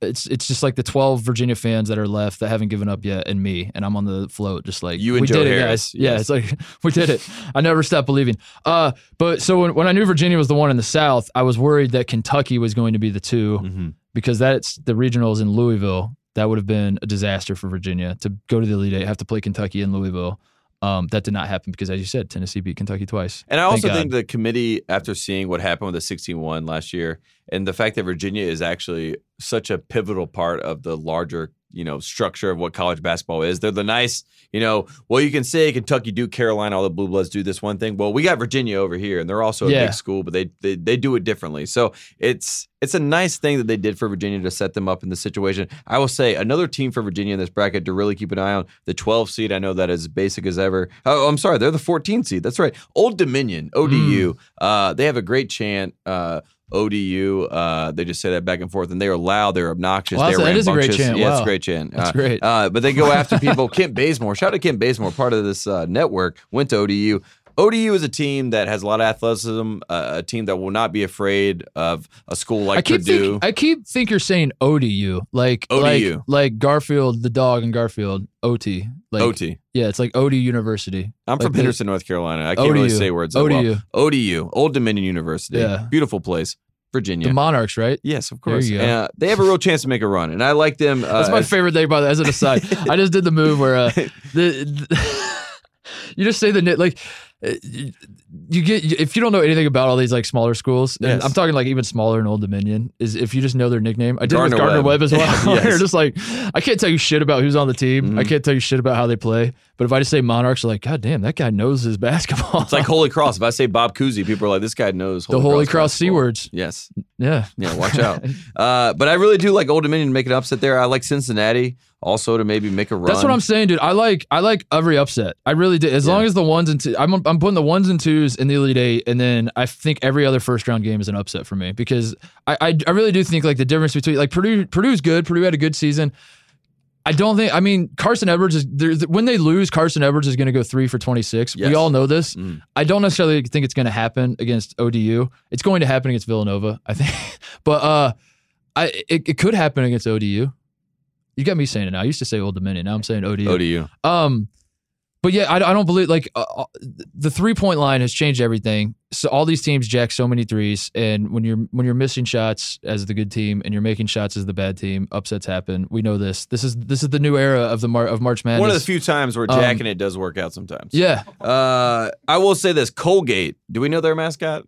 It's it's just like the twelve Virginia fans that are left that haven't given up yet, and me, and I'm on the float, just like You and we Joe did it, Harris, guys. Yeah, yes. it's like we did it. I never stopped believing. Uh, but so when, when I knew Virginia was the one in the South, I was worried that Kentucky was going to be the 2 hmm because that's the regionals in Louisville. That would have been a disaster for Virginia to go to the Elite Eight, have to play Kentucky in Louisville. Um, that did not happen because, as you said, Tennessee beat Kentucky twice. And I also think the committee, after seeing what happened with the 16 1 last year, and the fact that Virginia is actually such a pivotal part of the larger, you know, structure of what college basketball is. They're the nice, you know, well, you can say Kentucky, Duke, Carolina, all the Blue Bloods do this one thing. Well, we got Virginia over here, and they're also a Yeah. big school, but they, they they do it differently. So it's it's a nice thing that they did for Virginia to set them up in this situation. I will say another team for Virginia in this bracket to really keep an eye on. The 12 seed, I know that is basic as ever. Oh, I'm sorry, they're the 14 seed. That's right. Old Dominion, ODU. Uh, they have a great chant. Uh, ODU. Uh, they just say that back and forth, and they are loud. They're obnoxious. Wow, they're that's- that is a great chant. Yeah, it's a great chant. That's Uh, great. uh, but they go after people. Kent Bazemore, shout out to Kent Bazemore, part of this uh, network, went to ODU. ODU is a team that has a lot of athleticism, uh, a team that will not be afraid of a school like I keep Purdue. think, I keep think you're saying ODU, like ODU. like like Garfield, the dog, and Garfield OT. Like, OT. Yeah, it's like ODU University. I'm Like from Henderson, North Carolina. I can't really say words that well. ODU, ODU, Old Dominion University. Yeah. Beautiful place. Virginia. the Monarchs, right? yes, of course. go. Uh, they have a real chance to make a run, and I like them. Uh, That's my favorite thing. By the way, as an aside, I just did the move where uh, the, the you just say the like you you get if you don't know anything about all these like smaller schools. And Yes. I'm talking like even smaller in Old Dominion is if you just know their nickname. I did Gardner with Gardner Webb. Webb, as well. Yes. You're just like I can't tell you shit about who's on the team. I Mhm. can't tell you shit about how they play. But if I just say Monarchs, like God damn, that guy knows his basketball. It's like Holy Cross. If I say Bob Cousy, people are like, "This guy knows the Holy Cross C words. Yes, Yeah, yeah. Watch out. uh, but I really do like Old Dominion to make an upset there. I like Cincinnati also to maybe make a run. That's what I'm saying, dude. I like I like every upset. I really do. As Yeah. long as the ones and two, I'm I'm putting the ones and twos in the elite eight, and then I think every other first round game is an upset for me because I I, I really do think like the difference between like Purdue Purdue's good. Purdue had a good season. I don't think. I mean, Carson Edwards is when they lose. Carson Edwards is going to go three for 26. Yes. We all know this. Mm. I don't necessarily think it's going to happen against ODU. It's going to happen against Villanova, I think. but uh, I it, it could happen against ODU. You got me saying it now. I used to say Old Dominion. Now I'm saying ODU. ODU. Um, but yeah, I, I don't believe like uh, uh, the three point line has changed everything. So all these teams jack so many threes, and when you're when you're missing shots as the good team and you're making shots as the bad team, upsets happen. We know this. This is this is the new era of the Mar- of March Madness. One of the few times where Um, jacking it does work out sometimes. yeah, Uh, I will say this: Colgate. Do we know their mascot?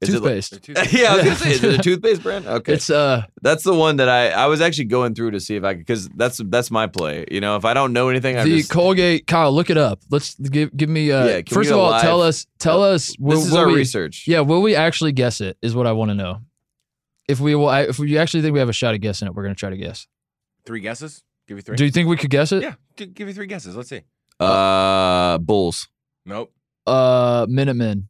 Is it like- toothpaste. yeah, I was gonna say, is it a toothpaste brand? Okay, It's uh that's the one that I I was actually going through to see if I could because that's that's my play. You know, if I don't know anything, I the just Colgate. Kyle, look it up. Let's give give me. Uh, Yeah, first of all, live? tell us tell us. Will, this is will our we, research. Yeah, will we actually guess it? Is what I want to know. If we will, if we actually think we have a shot at guessing it, we're gonna try to guess. Three guesses? Give you three. Do you think we could guess it? yeah, give you three guesses. Let's see. Uh, Bulls. Nope. Uh, Minutemen.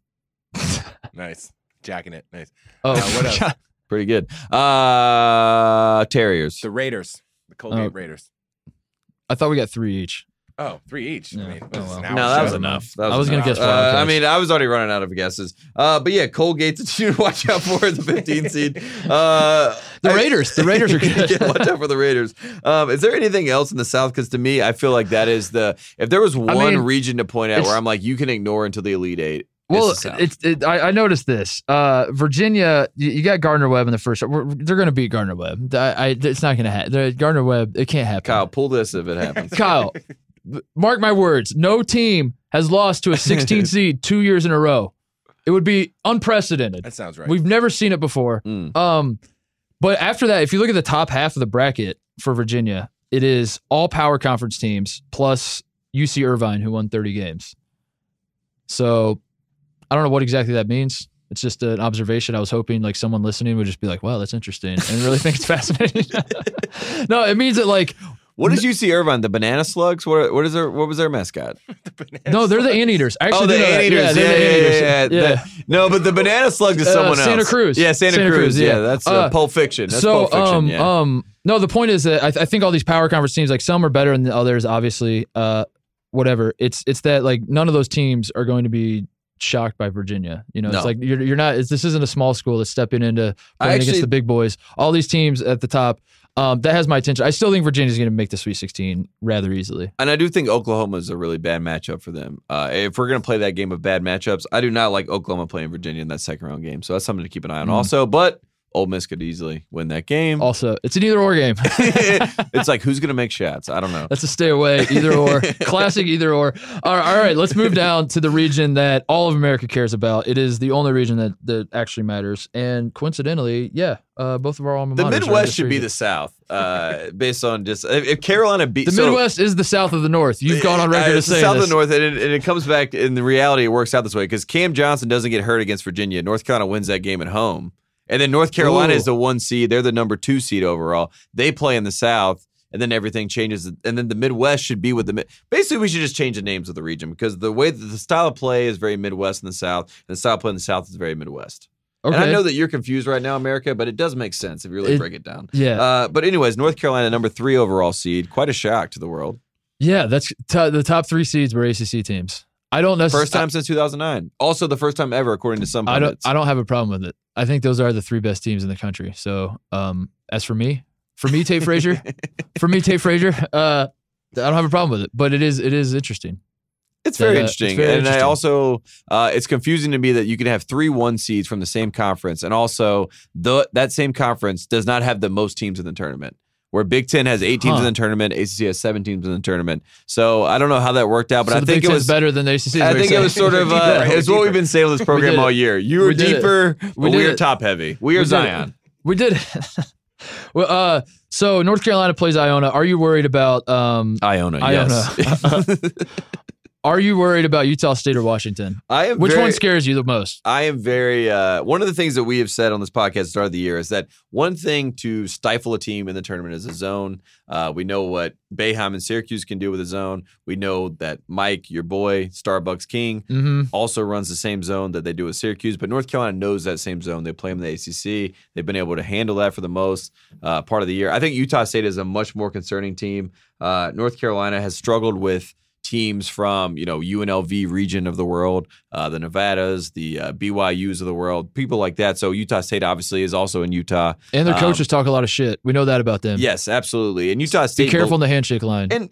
Nice. Jacking it. Nice. Oh, Uh, what else? Pretty good. Uh, Terriers. The Raiders. The Colgate Oh. Raiders. I thought we got three each. Oh, three each. Yeah. I mean, Oh, well. No, that was enough. That I was gonna guess Uh, I mean, I was already running out of guesses. Uh, but yeah, Colgate's a team to watch out for in the 15 seed. Uh, The I- Raiders. The Raiders are good. yeah, watch out for the Raiders. Um, is there anything else in the South? Because to me, I feel like that is the. If there was one mean, region to point out where I'm like, you can ignore until the Elite Eight. Well, it's it, I, I noticed this. Uh, Virginia, you, you got Gardner Webb in the first. We're, they're going to beat Gardner Webb. I, I, it's not going to happen. Gardner Webb, it can't happen. Kyle, pull this if it happens. Kyle, mark my words. No team has lost to a 16 seed two years in a row. It would be unprecedented. That sounds right. We've never seen it before. Mm. Um, but after that, if you look at the top half of the bracket for Virginia, it is all power conference teams plus UC Irvine, who won 30 games. So I don't know what exactly that means. It's just an observation. I was hoping like someone listening would just be like, "Wow, that's interesting," and really think it's fascinating. no, it means that like What is UC Irvine? The Banana Slugs? What? What is their? What was their mascot? no, they're the anteaters. I Actually, oh, the do know that. Anteaters. Yeah, Yeah, they're the yeah, anteaters. yeah, yeah, Yeah. The- no, but the Banana Slugs is Uh, someone else. Santa Cruz. Yeah, Santa, Santa Cruz. Cruz, Yeah, yeah. that's uh, Uh, Pulp Fiction. That's so Pulp Fiction. um yeah. um no the point is that I, th- I think all these power conference teams like some are better than the others obviously uh whatever it's it's that like none of those teams are going to be shocked by Virginia you know No. it's like you're you're not it's, this isn't a small school that's stepping into playing actually- against the big boys all these teams at the top um that has my attention I still think Virginia's going to make the Sweet 16 rather easily And I do think Oklahoma is a really bad matchup for them. Uh, if we're going to play that game of bad matchups, I do not like Oklahoma playing Virginia in that second round game. So that's something to keep an eye on. Mm. Also, but Ole Miss could easily win that game. also it's an either or game it's like who's going to make shots? I don't know. That's a stay away, either or. Classic either or. All right, all right, let's move down to the region that all of America cares about. It is the only region that, that actually matters. And coincidentally, yeah, uh, both of our alma The Midwest should be the South, uh, based on just if, Carolina beat The so- Midwest is the south of the north. You've gone on Uh, record to it's the say South this. the North, and it, and it comes back in the reality. It works out this way because Cam Johnson doesn't get hurt against Virginia. North Carolina wins that game at home, and then North Carolina Ooh. is the one seed. They're the number two seed overall. They play in the South, and then everything changes. And then the Midwest should be with the mid. Basically, we should just change the names of the region because the way that the style of play is very Midwest in the South, and the style of play in the South is very Midwest. Okay. And I know that you're confused right now, America, but it does make sense if you really It- break it down. yeah, Uh, but anyways, North Carolina, number three overall seed, quite a shock to the world. yeah, that's t- the top three seeds were ACC teams. I don't necessarily. First time since 2009. Also, the first time ever, according to some I don't. pundits. I don't have a problem with it. I think those are the three best teams in the country. So, um, as for me, for me, Tate Frazier, for me, Tate Frazier, uh, I don't have a problem with it. But it is, it is interesting. It's very it's interesting, very and I also uh, it's confusing to me that you can have three one seeds from the same conference, and also the that same conference does not have the most teams in the tournament. Where Big Ten has eight teams Huh. in the tournament, ACC has seven teams in the tournament. So I don't know how that worked out, but so I think Big it was better than the ACC. I think it was sort of uh, it's what we've been saying on this program all year. You it. deeper, We but we are it. top heavy. We are We did it. Zion. We did. well, uh, so North Carolina plays Iona. Are you worried about um? Iona, Iona. yes. Are you worried about Utah State or Washington? I am Which very, one scares you the most? I am very uh, one of the things that we have said on this podcast at the start of the year is that one thing to stifle a team in the tournament is a zone. Uh, we know what Boeheim and Syracuse can do with a zone. We know that Mike, your boy, Starbucks King, Mm-hmm. also runs the same zone that they do with Syracuse. But North Carolina knows that same zone. They play them in the ACC. They've been able to handle that for the most uh, part of the year. I think Utah State is a much more concerning team. Uh, North Carolina has struggled with teams from you know UNLV region of the world, uh, the Nevadas, the uh, BYU's of the world, people like that. So Utah State obviously is also in Utah. And their Um, coaches talk a lot of shit. We know that about them. Yes, absolutely. And Utah State. Be careful in the handshake line. And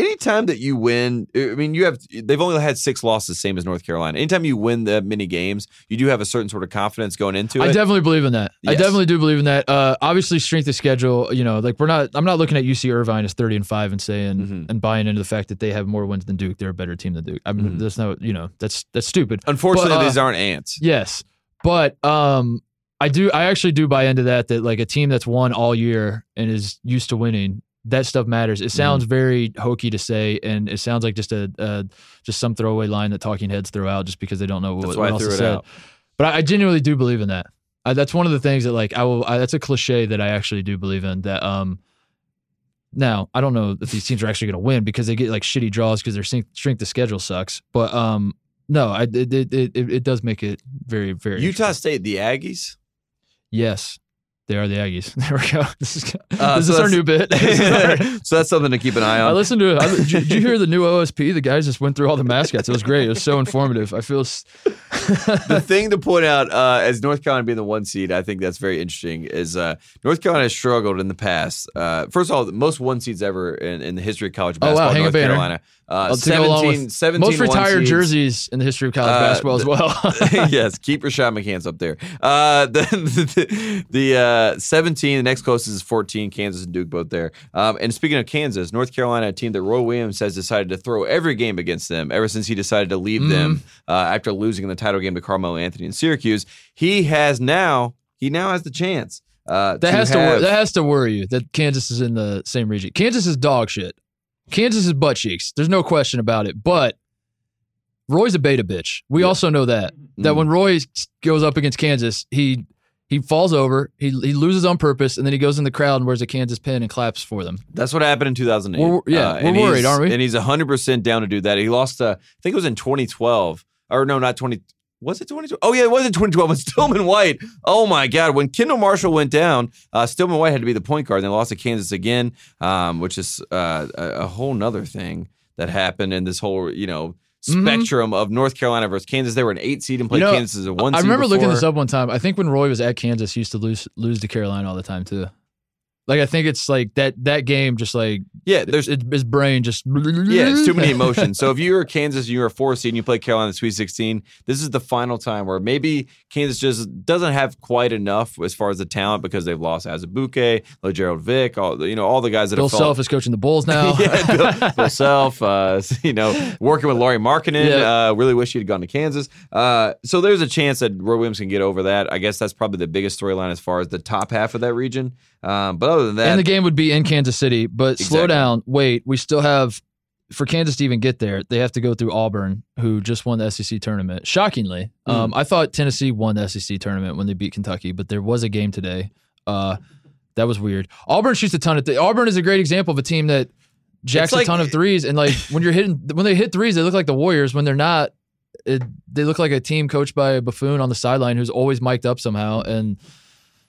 anytime that you win, I mean, you have they've only had six losses, same as North Carolina. Anytime you win that many games, you do have a certain sort of confidence going into it. I definitely believe in that. I definitely do believe in that. Uh, obviously, strength of schedule. You know, like we're not. I'm not looking at UC Irvine as 30 and five and saying Mhm. and buying into the fact that they have more wins than Duke. They're a better team than Duke. I mean, Mhm. there's no. You know, that's that's stupid. Unfortunately, But, uh, these aren't ants. Yes, but um, I do. I actually do buy into that. That like a team that's won all year and is used to winning. That stuff matters. It sounds very hokey to say, and it sounds like just a, a just some throwaway line that talking heads throw out just because they don't know what, what else to say. out. But I, I genuinely do believe in that. I, that's one of the things that like I will. I, that's a cliche that I actually do believe in. That um. Now I don't know if these teams are actually going to win because they get like shitty draws because their strength, strength of schedule sucks. But um, no, I it it, it, it does make it very very Utah. State, the Aggies. Yes, they are the Aggies. There we go. This is Uh, this so is our new bit. Our- so that's something to keep an eye on. I listened to it. I, did, you- did you hear the new OSP? The guys just went through all the mascots. It was great. It was so informative. I feel. s- the thing to point out uh, as North Carolina being the one seed, I think that's very interesting. Is uh, North Carolina has struggled in the past. Uh, first of all, the most one seeds ever in, in the history of college basketball. Oh, wow. basketball. Hang a North. Carolina, uh, I'll to go along 17, with 17 Most retired jerseys in the history of college Uh, basketball as well. yes, keep Rashad McCants up there. Uh, the the, the uh, 17, the next closest is 14, Kansas and Duke both there. Um, and speaking of Kansas, North Carolina, a team that Roy Williams has decided to throw every game against them ever since he decided to leave them Mm-hmm. uh, after losing in the title game to Carmelo Anthony in Syracuse. He has now, he now has the chance. Uh, that has to wor- that has to worry you that Kansas is in the same region. Kansas is dog shit. Kansas is butt cheeks. There's no question about it. But Roy's a beta bitch. We Yeah. also know that that Mm. when Roy goes up against Kansas, he he falls over, he he loses on purpose, and then he goes in the crowd and wears a Kansas pin and claps for them. That's what happened in 2008. We're- yeah, and we're worried, aren't we? And he's 100% down to do that. He lost, uh, I think it was in 2012. Or no, not 20. Was it 2012? Oh, yeah, it was in 2012 when Stillman White. Oh, my God. When Kendall Marshall went down, uh, Stillman White had to be the point guard. And they lost to Kansas again, um, which is uh, a, a whole nother thing that happened in this whole, you know, Mhm. spectrum of North Carolina versus Kansas. They were an eight seed and played You know, Kansas as a one seed. I remember looking this up one time. I think when Roy was at Kansas, he used to lose lose to Carolina all the time too. Like I think it's like that that game just like Yeah, there's it, his brain just Yeah, it's too many emotions. So if you're Kansas, and you're a four seed, and you play Carolina in the Sweet 16. This is the final time where maybe Kansas just doesn't have quite enough as far as the talent because they've lost Azubuike, Lagerald Vick, all the- you know all the guys that Bill Self is coaching the Bulls now. yeah, Bill, Bill Self, uh, you know, working with Lauri Markkanen. Yeah. Uh, really wish he'd gone to Kansas. Uh, so there's a chance that Roy Williams can get over that. I guess that's probably the biggest storyline as far as the top half of that region. Um, but other than that, and the game would be in Kansas City. But slow down. Wait, we still have for Kansas to even get there, they have to go through Auburn, who just won the SEC tournament. Shockingly, Mm. um, I thought Tennessee won the SEC tournament when they beat Kentucky, but there was a game today. Uh, that was weird. Auburn shoots a ton of. Th- Auburn is a great example of a team that jacks like- a ton of threes, and like when you're hitting, when they hit threes, they look like the Warriors. When they're not, it, they look like a team coached by a buffoon on the sideline who's always mic'd up somehow. And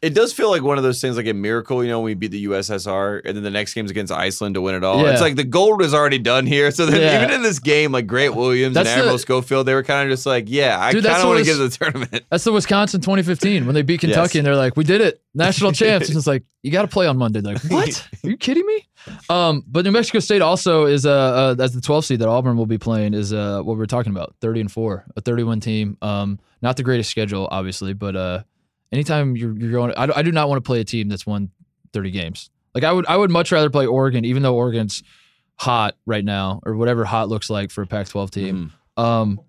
It does feel like one of those things, like a miracle, you know, when we beat the USSR and then the next game's against Iceland to win it all. Yeah. It's like the gold is already done here. So then Yeah. even in this game, like Grant Williams That's and the- Schofield, they were kind of just like, yeah, I kind of want to get to the tournament. That's the Wisconsin 2015 when they beat Kentucky Yes. and they're like, "We did it, national champs." And it's like, you got to play on Monday. They're like, what? Are you kidding me? Um, but New Mexico State also is uh, uh as the 12 seed that Auburn will be playing is uh what we're talking about, 30 and four, a 31 team. Um, not the greatest schedule, obviously, but uh, anytime you're you're going, I, do- I do not want to play a team that's won 30 games. Like I would I would much rather play Oregon, even though Oregon's hot right now or whatever hot looks like for a Pac-12 team. Um,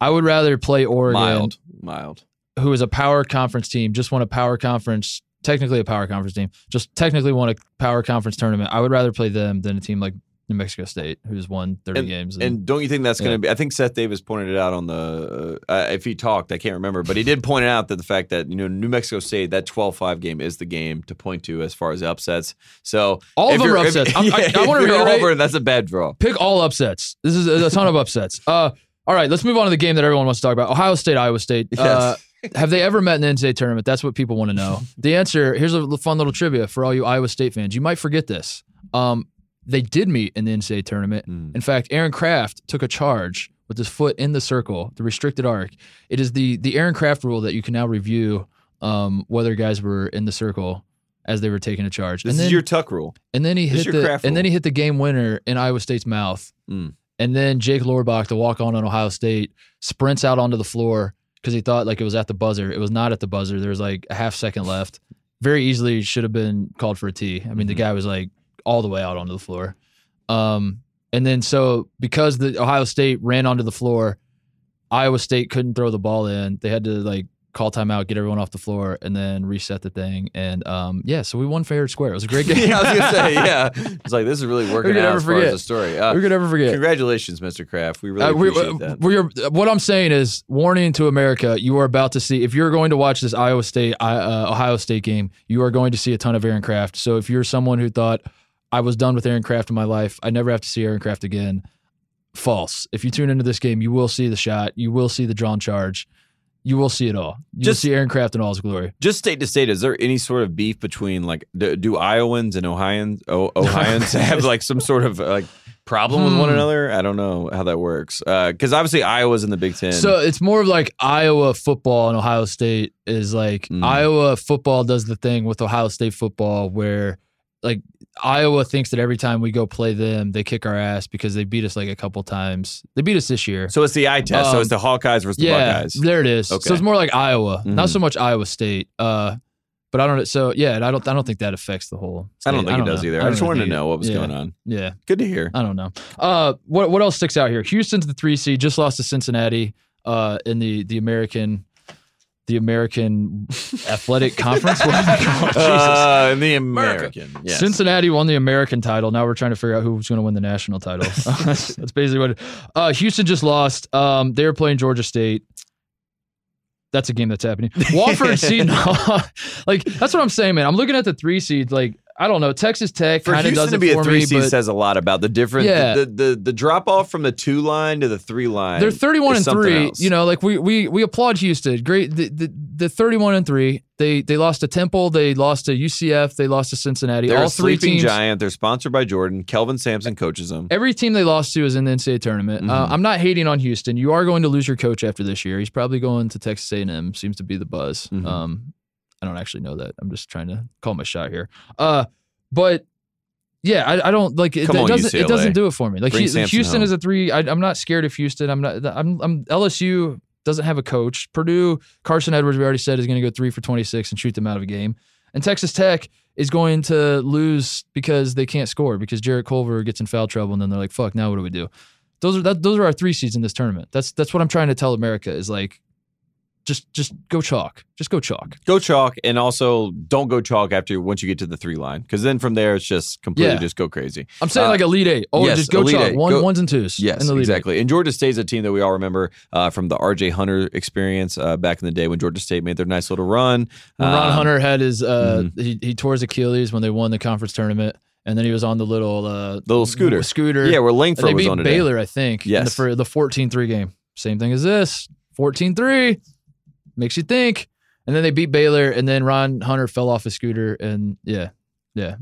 I would rather play Oregon. Mild, mild. who is a power conference team, just won a power conference, technically a power conference team, just technically won a power conference tournament. I would rather play them than a team like New Mexico State, who's won 30 games. And don't you think that's going Yeah. to be? I think Seth Davis pointed it out on the. Uh, if he talked, I can't remember, but he did point out that the fact that you know New Mexico State that 12-5 game is the game to point to as far as upsets. So All of them are you're- if- upsets. I'm- I- I if you're reiterate- Auburn, that's a bad draw. pick all upsets. This is a ton of upsets. Uh, all right, let's move on to the game that everyone wants to talk about Ohio State, Iowa State. Uh, have they ever met in the NCAA tournament? That's what people want to know. The answer here's a fun little trivia for all you Iowa State fans. You might forget this. Um, they did meet in the NCAA tournament. Mm. In fact, Aaron Craft took a charge with his foot in the circle, the restricted arc. It is the the Aaron Craft rule that you can now review um, whether guys were in the circle as they were taking a charge. This and then is your tuck rule. and then he this hit the and then he hit the game winner in Iowa State's mouth. Mm. And then Jake Lorbach, the walk on on Ohio State, sprints out onto the floor because he thought like it was at the buzzer. It was not at the buzzer. There was like a half second left. Very easily should have been called for a T. I mean, the Mhm. guy was like all the way out onto the floor. Um, and then so because the Ohio State ran onto the floor, Iowa State couldn't throw the ball in. They had to like call timeout, get everyone off the floor, and then reset the thing. And um, yeah, so we won fair and square. It was a great game. yeah, I was gonna say, yeah. It's like this is really working could out ever as far forget? as the story. Uh, Who could ever forget? congratulations, Mr. Craft. We really Uh, we, appreciate that. what I'm saying is, warning to America: you are about to see. If you're going to watch this Iowa State uh, Ohio State game, you are going to see a ton of Aaron Craft. So if you're someone who thought I was done with Aaron Craft in my life, I never have to see Aaron Craft again. False. If you tune into this game, you will see the shot. You will see the drawn charge. You will see it all. You Just- will see Aaron Craft in all his glory. Just state to state, is there any sort of beef between like do, do Iowans and Ohioans oh, Ohioans have like some sort of like problem with one Hmm. another? I don't know how that works. Because obviously Iowa's in the Big Ten. So it's more of like Iowa football and Ohio State is like Mm. Iowa football does the thing with Ohio State football where like Iowa thinks that every time we go play them, they kick our ass because they beat us like a couple times. They beat us this year. So it's the eye test. so Um, it's the Hawkeyes versus the yeah, Buckeyes. there it is. Okay. So it's more like Iowa, not Mhm. so much Iowa State. Uh, but I don't. So yeah, and I don't. I don't think that affects the whole. I don't state. think it does know. either. I, don't just wanted to know what was yeah. going on. Yeah, Good to hear. I don't know. Uh, what what else sticks out here? Houston's the three seed, just lost to Cincinnati uh, in the the American the American Athletic Conference. What do they call it? Jesus. Uh, the American. Yes. Cincinnati won the American title. Now we're trying to figure out who's going to win the national title. that's, that's basically what. It, uh, Houston just lost. Um, they were playing Georgia State. That's a game that's happening. Wofford Seton Hall. like that's what I'm saying, man. I'm looking at the three seeds. Like I don't know. Texas Tech for kind of Houston does to it be a three me, seed says a lot about the difference. Yeah. The, the the drop off from the two line to the three line. they're 31 and three. else. You know, like we we we applaud Houston. Great. The, the the 31 and three. They they lost to Temple. They lost to UCF. They lost to Cincinnati. They're All a three sleeping teams. giant. They're sponsored by Jordan. Kelvin Sampson coaches them. Every team they lost to is in the NCAA tournament. Uh, Mhm. I'm not hating on Houston. You are going to lose your coach after this year. He's probably going to Texas A&M. Seems to be the buzz. Mhm. Um, I don't actually know that. I'm just trying to call my shot here. Uh, but yeah, I, I don't like it. It on, doesn't. It doesn't do it for me. Like Bring Houston is a three. I, I'm not scared of Houston. I'm not. I'm. I'm LSU doesn't have a coach. Purdue Carson Edwards. We already said is going to go three for 26 and shoot them out of a game. And Texas Tech is going to lose because they can't score because Jarrett Culver gets in foul trouble and then they're like, "Fuck, now what do we do?" Those are that, those are our three seeds in this tournament. That's that's what I'm trying to tell America is like, just just go chalk, just go chalk. Go chalk, and also don't go chalk after once you get to the three line, because then from there it's just completely Yeah. just go crazy. I'm saying Uh, like elite eight. Oh, yes, just go chalk. Eight. One Go- ones and twos. Yes, Elite Eight. exactly. And Georgia State's a team that we all remember uh, from the R.J. Hunter experience uh, back in the day when Georgia State made their nice little run. When Ron Um, Hunter had his, uh, mhm. he, he tore his Achilles when they won the conference tournament, and then he was on the little, uh, Little scooter. Scooter. yeah, where Langford was on today. Baylor, I think. in the, for the 14-3 game. Same thing as this. 14-3 makes you think. And then they beat Baylor, and then Ron Hunter fell off his scooter, and yeah, yeah,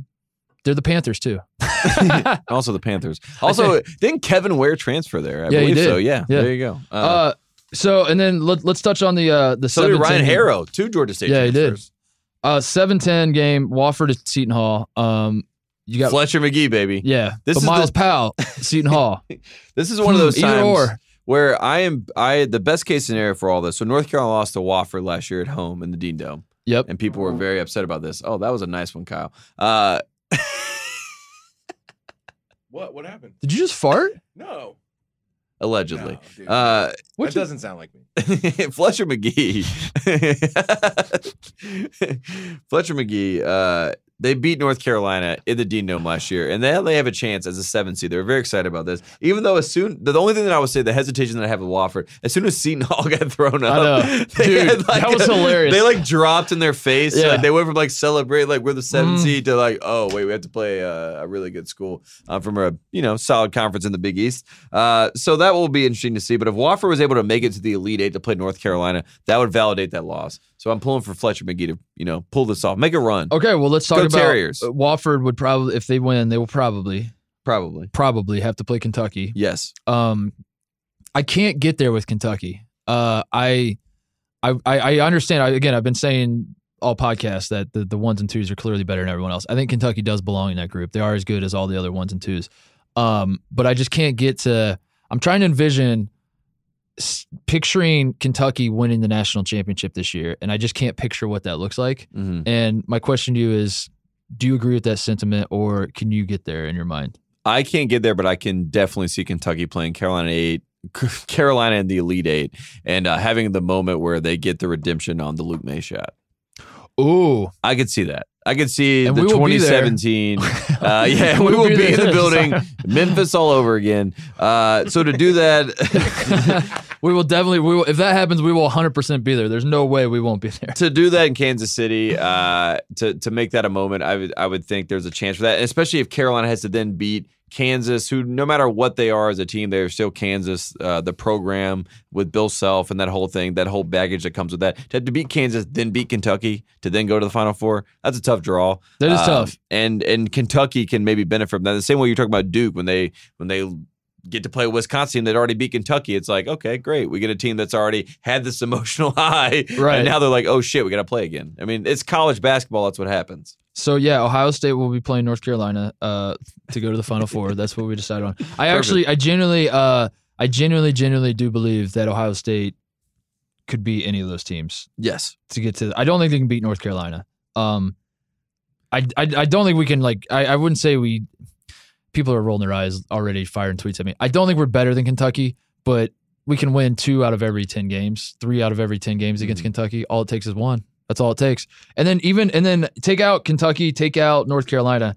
they're the Panthers too. Also the Panthers. Also, didn't Kevin Ware transfer there? I Yeah, he believe did. so. Yeah, Yeah. there you go. Uh, Uh, so and then let, let's touch on the uh the so 7-10 Ryan. Harrow, two Georgia State Yeah, he did. transfers. Uh, seven ten game. Wofford at Seton Hall. Um, you got Fletcher Magee, baby. yeah. This but is Miles the- Powell, Seton Hall. This is one of those Hmm, Either or. Where I am. I the best case scenario for all this. So North Carolina lost to Wofford last year at home in the Dean Dome, Yep. and people were very upset about this. Oh, that was a nice one, Kyle. Uh, What? What happened? Did you just fart? No. allegedly. No. Uh, What that you- doesn't sound like me. Fletcher Magee. Fletcher Magee. Uh, they beat North Carolina in the Dean Dome last year, and they they have a chance as a seven seed. They were very excited about this. Even though as soon the only thing that I would say the hesitation that I have with Wofford, as soon as Seton Hall got thrown up. Dude, had, that was hilarious. They like dropped in their face. Yeah. Like, they went from like celebrate like we're the seven Mm. seed to like oh wait we have to play uh, a really good school uh, from a you know solid conference in the Big East. Uh, so that will be interesting to see. But if Wofford was able to make it to the Elite Eight to play North Carolina, that would validate that loss. So I'm pulling for Fletcher Magee to you know pull this off, make a run. Okay, well let's talk Go about Terriers. uh, Wofford would probably if they win, they will probably Probably. probably have to play Kentucky. Yes. Um, I can't get there with Kentucky. Uh, I, I, I I understand. I, again, I've been saying all podcasts that the, the ones and twos are clearly better than everyone else. I think Kentucky does belong in that group. They are as good as all the other ones and twos. Um, but I just can't get to. I'm trying to envision picturing Kentucky winning the national championship this year, and I just can't picture what that looks like. hmm And my question to you is, do you agree with that sentiment, or can you get there in your mind? I can't get there, but I can definitely see Kentucky playing Carolina eight, Carolina in the Elite Eight, and uh, having the moment where they get the redemption on the Luke Maye shot. Ooh, I could see that. I could see And the we will be there. 2017. Uh, yeah, we will be in the building. Memphis all over again. Uh, so to do that, we will definitely. We will, if that happens, we will 100 percent be there. There's no way we won't be there. to do that in Kansas City, uh, to to make that a moment, I would I would think there's a chance for that, and especially if Carolina has to then beat Kansas, who no matter what they are as a team, they're still Kansas. Uh, the program with Bill Self and that whole thing, that whole baggage that comes with that, to to beat Kansas, then beat Kentucky, to then go to the Final Four, that's a tough draw. That is Um, tough. and and Kentucky can maybe benefit from that. The same way you're talking about Duke when they when they get to play Wisconsin that already beat Kentucky. It's like okay, great, we get a team that's already had this emotional high, Right. And now they're like, oh shit, we got to play again. I mean, it's college basketball. That's what happens. So yeah, Ohio State will be playing North Carolina uh, to go to the Final Four. That's what we decided on. I actually, I genuinely, uh, I genuinely, genuinely do believe that Ohio State could beat any of those teams Yes, to get to. I don't think they can beat North Carolina. Um, I, I, I don't think we can like. I, I wouldn't say we. People are rolling their eyes already, firing tweets at me. I don't think we're better than Kentucky, but we can win two out of every ten games, three out of every ten games against Mhm. Kentucky. All it takes is one. That's all it takes. And then even and then take out Kentucky, take out North Carolina.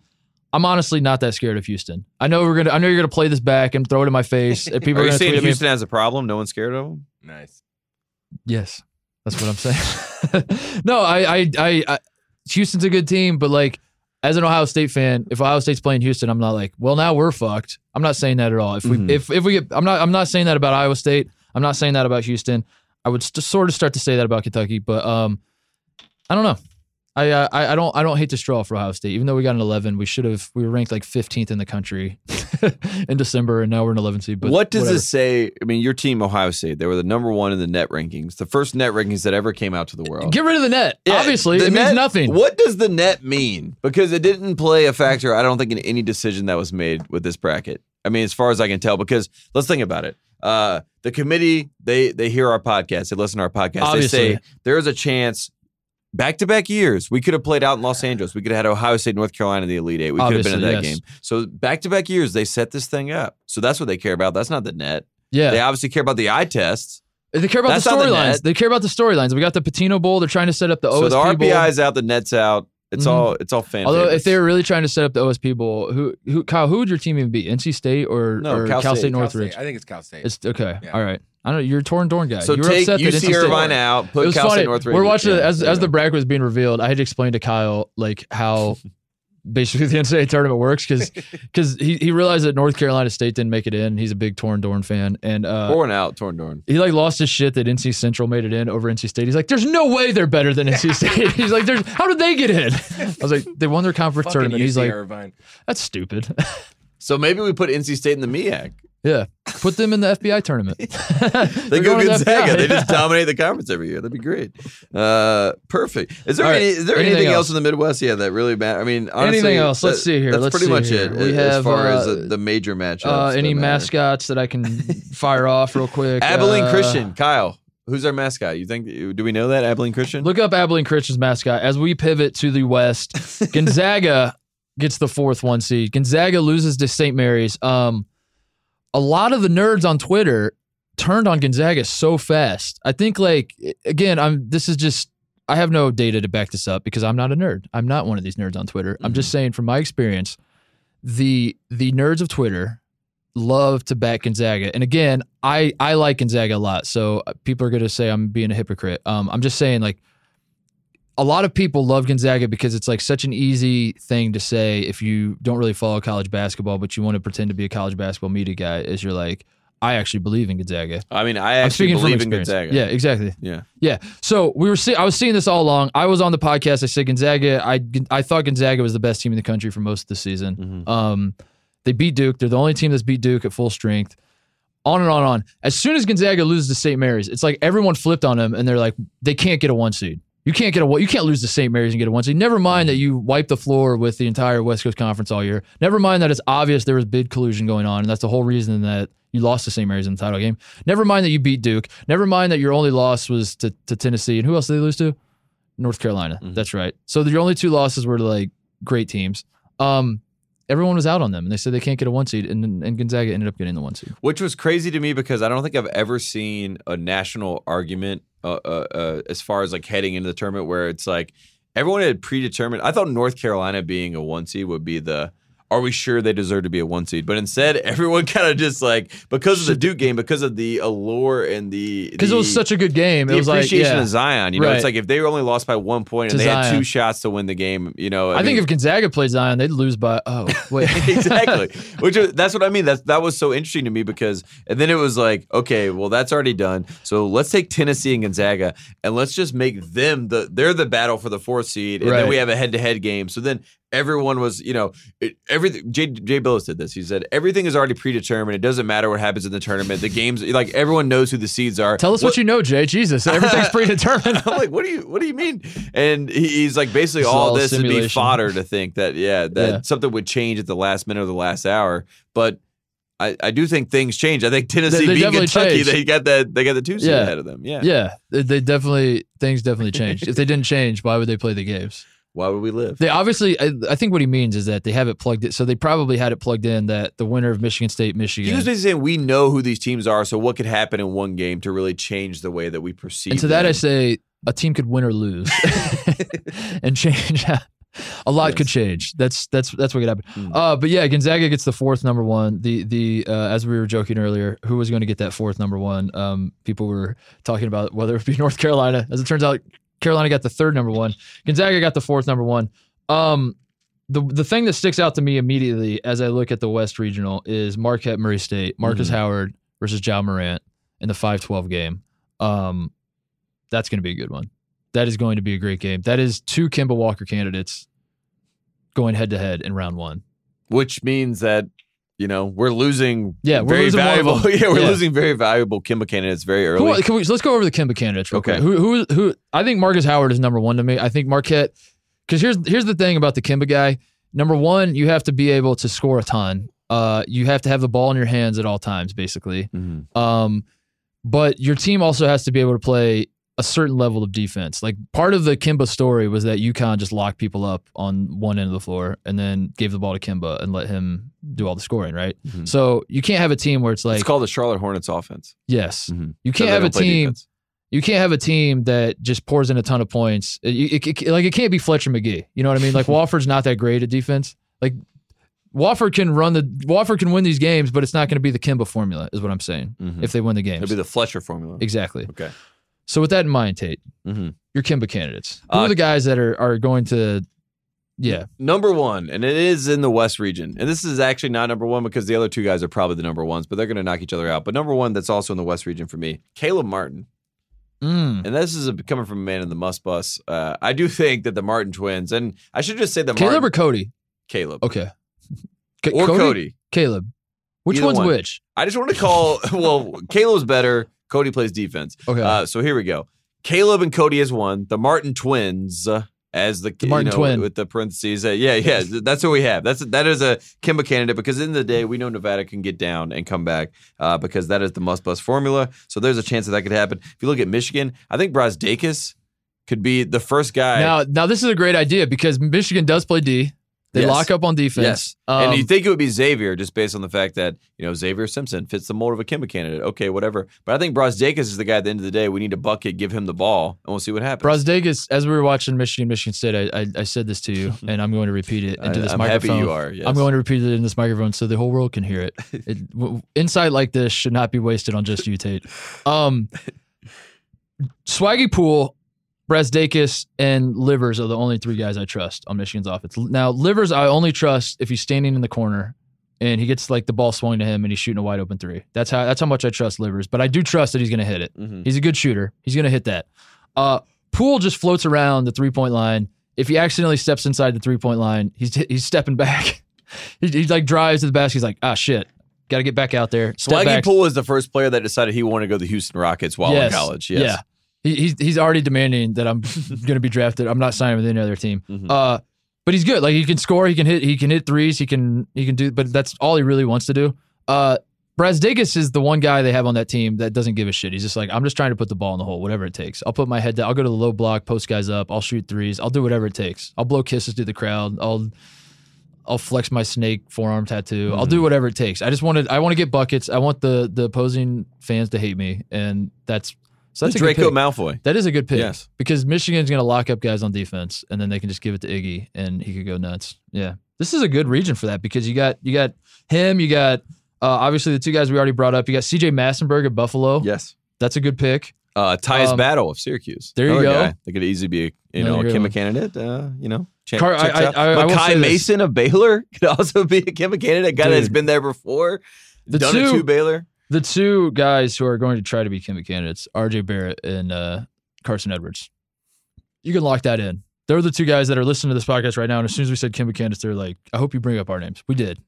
I'm honestly not that scared of Houston. I know we're gonna. I know you're gonna play this back and throw it in my face. And people are are, you saying tweet at me. Houston has a problem? No one's scared of them. Nice. Yes, that's what I'm saying. no, I, I, I, I, Houston's a good team, but like as an Ohio State fan, if Ohio State's playing Houston, I'm not like, well, now we're fucked. I'm not saying that at all. If we, Mhm. if if we get, I'm not, I'm not saying that about Iowa State. I'm not saying that about Houston. I would st- sort of start to say that about Kentucky, but um, I don't know. I, uh, I I don't I don't hate to straw for Ohio State. Even though we got an 11, we should have we were ranked like 15th in the country in December, and now we're an 11 seed. But what does whatever. this say? I mean, your team, Ohio State, they were the number one in the net rankings, the first net rankings that ever came out to the world. Get rid of the net. Yeah, Obviously, the it means nothing. What does the net mean? Because it didn't play a factor, I don't think, in any decision that was made with this bracket. I mean, as far as I can tell, because let's think about it. Uh, the committee, they they hear our podcast, they listen to our podcast. Obviously. They say there is a chance. Back to back years, we could have played out in Los Angeles. We could have had Ohio State, North Carolina, in the Elite Eight. We could have been in that yes. game. So back to back years, they set this thing up. So that's what they care about. That's not the net. Yeah. They obviously care about the eye tests. They care about That's the not the storylines. They care about the storylines. We got the Pitino Bowl. They're trying to set up the so OSP the Bowl. RPI's out, the net's out. It's Mhm. all it's all fan. Although if they were really trying to set up the OSP Bowl, who who Kyle, who would your team even be? NC State or, No, or Cal Cal, State. State Cal Northridge? State. I think it's Cal State. It's okay. Yeah. All right. I know you're a Torin Dorn guy. So you were take upset that UC NC State- Irvine out, It put was Cal funny. State Northridge. We're watching yeah, as there as the go. bracket was being revealed. I had to explain to Kyle like how basically the NCAA tournament works because because he, he realized that North Carolina State didn't make it in. He's a big Torin Dorn fan and uh, Pouring out, Torin Dorn. he like lost his shit that NC Central made it in over NC State. He's like, "There's no way they're better than NC State." He's like, "There's how did they get in?" I was like, "They won their conference Fucking tournament." He's like, Irvine. "That's stupid." So maybe we put NC State in the MEAC. Yeah, put them in the FBI tournament. They go to the Gonzaga. They just dominate the conference every year. That'd be great. Uh, perfect. Is there right. any, is there Anything anything, else? else? in the Midwest? Yeah, that really matters. I mean, honestly, Anything else? Let's see here. That's Let's pretty see much here. it. We as have, far as uh, the, the major matchups. uh, any mascots that I can fire off real quick? Abilene Uh, Christian, Kyle. Who's our mascot? You think? Do we know that Abilene Christian? Look up Abilene Christian's mascot as we pivot to the West. Gonzaga gets the fourth one seed. Gonzaga loses to St. Mary's. Um, a lot of the nerds on Twitter turned on Gonzaga so fast. I think like again, I'm this is just I have no data to back this up because I'm not a nerd. I'm not one of these nerds on Twitter. I'm just saying from my experience, the the nerds of Twitter love to back Gonzaga. And again, I I like Gonzaga a lot. So people are going to say I'm being a hypocrite. Um, I'm just saying like a lot of people love Gonzaga because it's like such an easy thing to say if you don't really follow college basketball, but you want to pretend to be a college basketball media guy. Is you're like, I actually believe in Gonzaga. I mean, I I'm actually speaking from believe in experience. Gonzaga. Yeah, exactly. Yeah. Yeah. So we were. See- I was seeing this all along. I was on the podcast. I said Gonzaga. I I thought Gonzaga was the best team in the country for most of the season. Mhm. Um, They beat Duke. They're the only team that's beat Duke at full strength. On and on and on. As soon as Gonzaga loses to St. Mary's, it's like everyone flipped on them and they're like, they can't get a one seed. You can't get a you can't lose to St. Mary's and get a one seed. Never mind that you wiped the floor with the entire West Coast Conference all year. Never mind that it's obvious there was bid collusion going on, and that's the whole reason that you lost to St. Mary's in the title game. Never mind that you beat Duke. Never mind that your only loss was to, to Tennessee. And who else did they lose to? North Carolina. Mhm. That's right. So your only two losses were to like great teams. Um, everyone was out on them, and they said they can't get a one seed, and, and Gonzaga ended up getting the one seed. Which was crazy to me because I don't think I've ever seen a national argument uh, uh, uh, as far as like heading into the tournament where it's like everyone had predetermined. I thought North Carolina being a one seed would be the. Are we sure they deserve to be a one seed? But instead, everyone kind of just like because of the Duke game, because of the allure and the Because it was such a good game. the It was like, appreciation yeah. of Zion. You know, Right. it's like if they only lost by one point To and they had two shots to win the game, you know, I, think mean- if Gonzaga played Zion, they'd lose by oh wait exactly. Which is, that's what I mean. That's that was so interesting to me because and then it was like, okay, well that's already done. So let's take Tennessee and Gonzaga and let's just make them the they're the battle for the fourth seed, and then we have a head to head game. So then everyone was, you know, it, everything. Jay, Jay Bilas did this. He said everything is already predetermined. It doesn't matter what happens in the tournament. The games, like everyone knows who the seeds are. Tell us what, you know, Jay. Jesus, everything's predetermined. I'm like, what do you what do you mean? And he, he's like, basically, This all all this would be fodder to think that yeah, that Yeah. something would change at the last minute or the last hour. But I, I do think things change. I think Tennessee they beat Kentucky, changed. they got that they got the two seed Yeah. ahead of them. Yeah. yeah, they, they definitely things definitely changed. if they didn't change, why would they play the games? Why would we live? They obviously, I, I think what he means is that they have it plugged in. So they probably had it plugged in that the winner of Michigan State, Michigan. He was basically saying we know who these teams are, so what could happen in one game to really change the way that we perceive. and to that I say a team could win or lose and change. a lot Yes. could change. That's that's that's what could happen. Hmm. Uh, but yeah, Gonzaga gets the fourth number one. The the uh, as we were joking earlier, who was going to get that fourth number one? Um, people were talking about whether it be North Carolina. As it turns out, Carolina got the third number one. Gonzaga got the fourth number one. Um, the the thing that sticks out to me immediately as I look at the West Regional is Marquette Murray State, Markus Mhm. Howard versus Ja Morant in the 5-12 game. Um, that's going to be a good one. That is going to be a great game. That is two Kemba Walker candidates going head to head in round one. which means that you know we're losing. Yeah, we're very losing valuable. yeah, we're Yeah. losing very valuable Kemba candidates very early. Can we, so let's go over the Kemba candidates Okay. quick. Who, who, who? I think Markus Howard is number one to me. I think Marquette, because here's here's the thing about the Kemba guy. Number one, you have to be able to score a ton. Uh, you have to have the ball in your hands at all times, basically. Mhm. Um, but your team also has to be able to play a certain level of defense. Like part of the Kemba story was that UConn just locked people up on one end of the floor and then gave the ball to Kemba and let him do all the scoring, right? Mhm. So you can't have a team where it's like it's called the Charlotte Hornets offense. yes. Mhm. You can't have a team defense. you can't have a team that just pours in a ton of points. It, it- it- like it can't be Fletcher Magee. You know what I mean? Like Wofford's not that great at defense. Like Wofford can run the Wofford can win these games, but it's not going to be the Kemba formula, is what I'm saying. Mhm. If they win the game, It'll be the Fletcher formula. exactly. Okay. So with that in mind, Tate, hmm your Kemba candidates. Who Uh, are the guys that are are going to? Yeah, Number one, and it is in the West region. And this is actually not number one because the other two guys are probably the number ones, but they're going to knock each other out. But number one, that's also in the West region for me, Caleb Martin. Mm. And this is a, coming from a man in the must bus. Uh, I do think that the Martin twins, and I should just say the Caleb Martin, or Cody? Caleb Okay, Ca- or Cody. Caleb. Which Either one's one. which? I just want to call. well, Caleb's better. Cody plays defense. Okay, Uh, so here we go. Caleb and Cody as one. The Martin twins uh, as the, The Martin you know, twin. with the parentheses. Uh, yeah, yeah. that's what we have. That's that is a Kemba candidate because in the the day we know Nevada can get down and come back uh, because that is the must bus formula. So there's a chance that that could happen. If you look at Michigan, I think Brazdeikis could be the first guy. now now this is a great idea because Michigan does play D. They Yes. lock up on defense. Yes. Um, and you think it would be Xavier just based on the fact that, you know, Xavier Simpson fits the mold of a Kemba candidate. Okay, whatever. But I think Brazdeikis is the guy at the end of the day. We need a bucket, give him the ball, and we'll see what happens. Brazdeikis, as we were watching Michigan, Michigan State, I, I, I said this to you, and I'm going to repeat it into I, this am microphone. happy you are. Yes. I'm going to repeat it in this microphone so the whole world can hear it. it w- insight like this should not be wasted on just you, Tate. Um, Swaggy Poole, Brazdeikis, and Livers are the only three guys I trust on Michigan's offense. Now, Livers, I only trust if he's standing in the corner and he gets like the ball swung to him and he's shooting a wide open three. That's how that's how much I trust Livers. But I do trust that he's going to hit it. Mhm. He's a good shooter. He's going to hit that. Uh, Poole just floats around the three point line. If he accidentally steps inside the three point line, he's he's stepping back. he, he like drives to the basket. He's like, ah, shit, got to get back out there. Step Swaggy. Poole was the first player that decided he wanted to go to the Houston Rockets while Yes. in college. Yes. Yeah. He, he's he's already demanding that I'm going to be drafted. I'm not signing with any other team. Mhm. Uh, but he's good. Like he can score. He can hit. He can hit threes. He can he can do. But that's all he really wants to do. Uh, Brazdeikis is the one guy they have on that team that doesn't give a shit. He's just like, I'm just trying to put the ball in the hole, whatever it takes. I'll put my head down. I'll go to the low block, post guys up. I'll shoot threes. I'll do whatever it takes. I'll blow kisses to the crowd. I'll I'll flex my snake forearm tattoo. I'll do whatever it takes. I just wanted. I want to get buckets. I want the the opposing fans to hate me, and that's so that's The a Draco. Malfoy. That is a good pick. Yes. Because Michigan's going to lock up guys on defense and then they can just give it to Iggy and he could go nuts. Yeah. This is a good region for that because you got you got him, you got uh, obviously the two guys we already brought up. You got CJ Massinburg at Buffalo. Yes. That's a good pick. Uh, Tyus Um, Battle of Syracuse. there you Another go. Guy. They could easily be, you No, know, a Kemba candidate. Uh, you know, check, Car- I-. I- I Makai this. Mason of Baylor could also be a Kemba candidate. A guy that's Dude. been there before. The done it two- to Baylor. The two guys who are going to try to be Kimmy candidates, RJ Barrett and uh, Carson Edwards. You can lock that in. They're the two guys that are listening to this podcast right now. And as soon as we said Kimmy candidates, they're like, I hope you bring up our names. We did.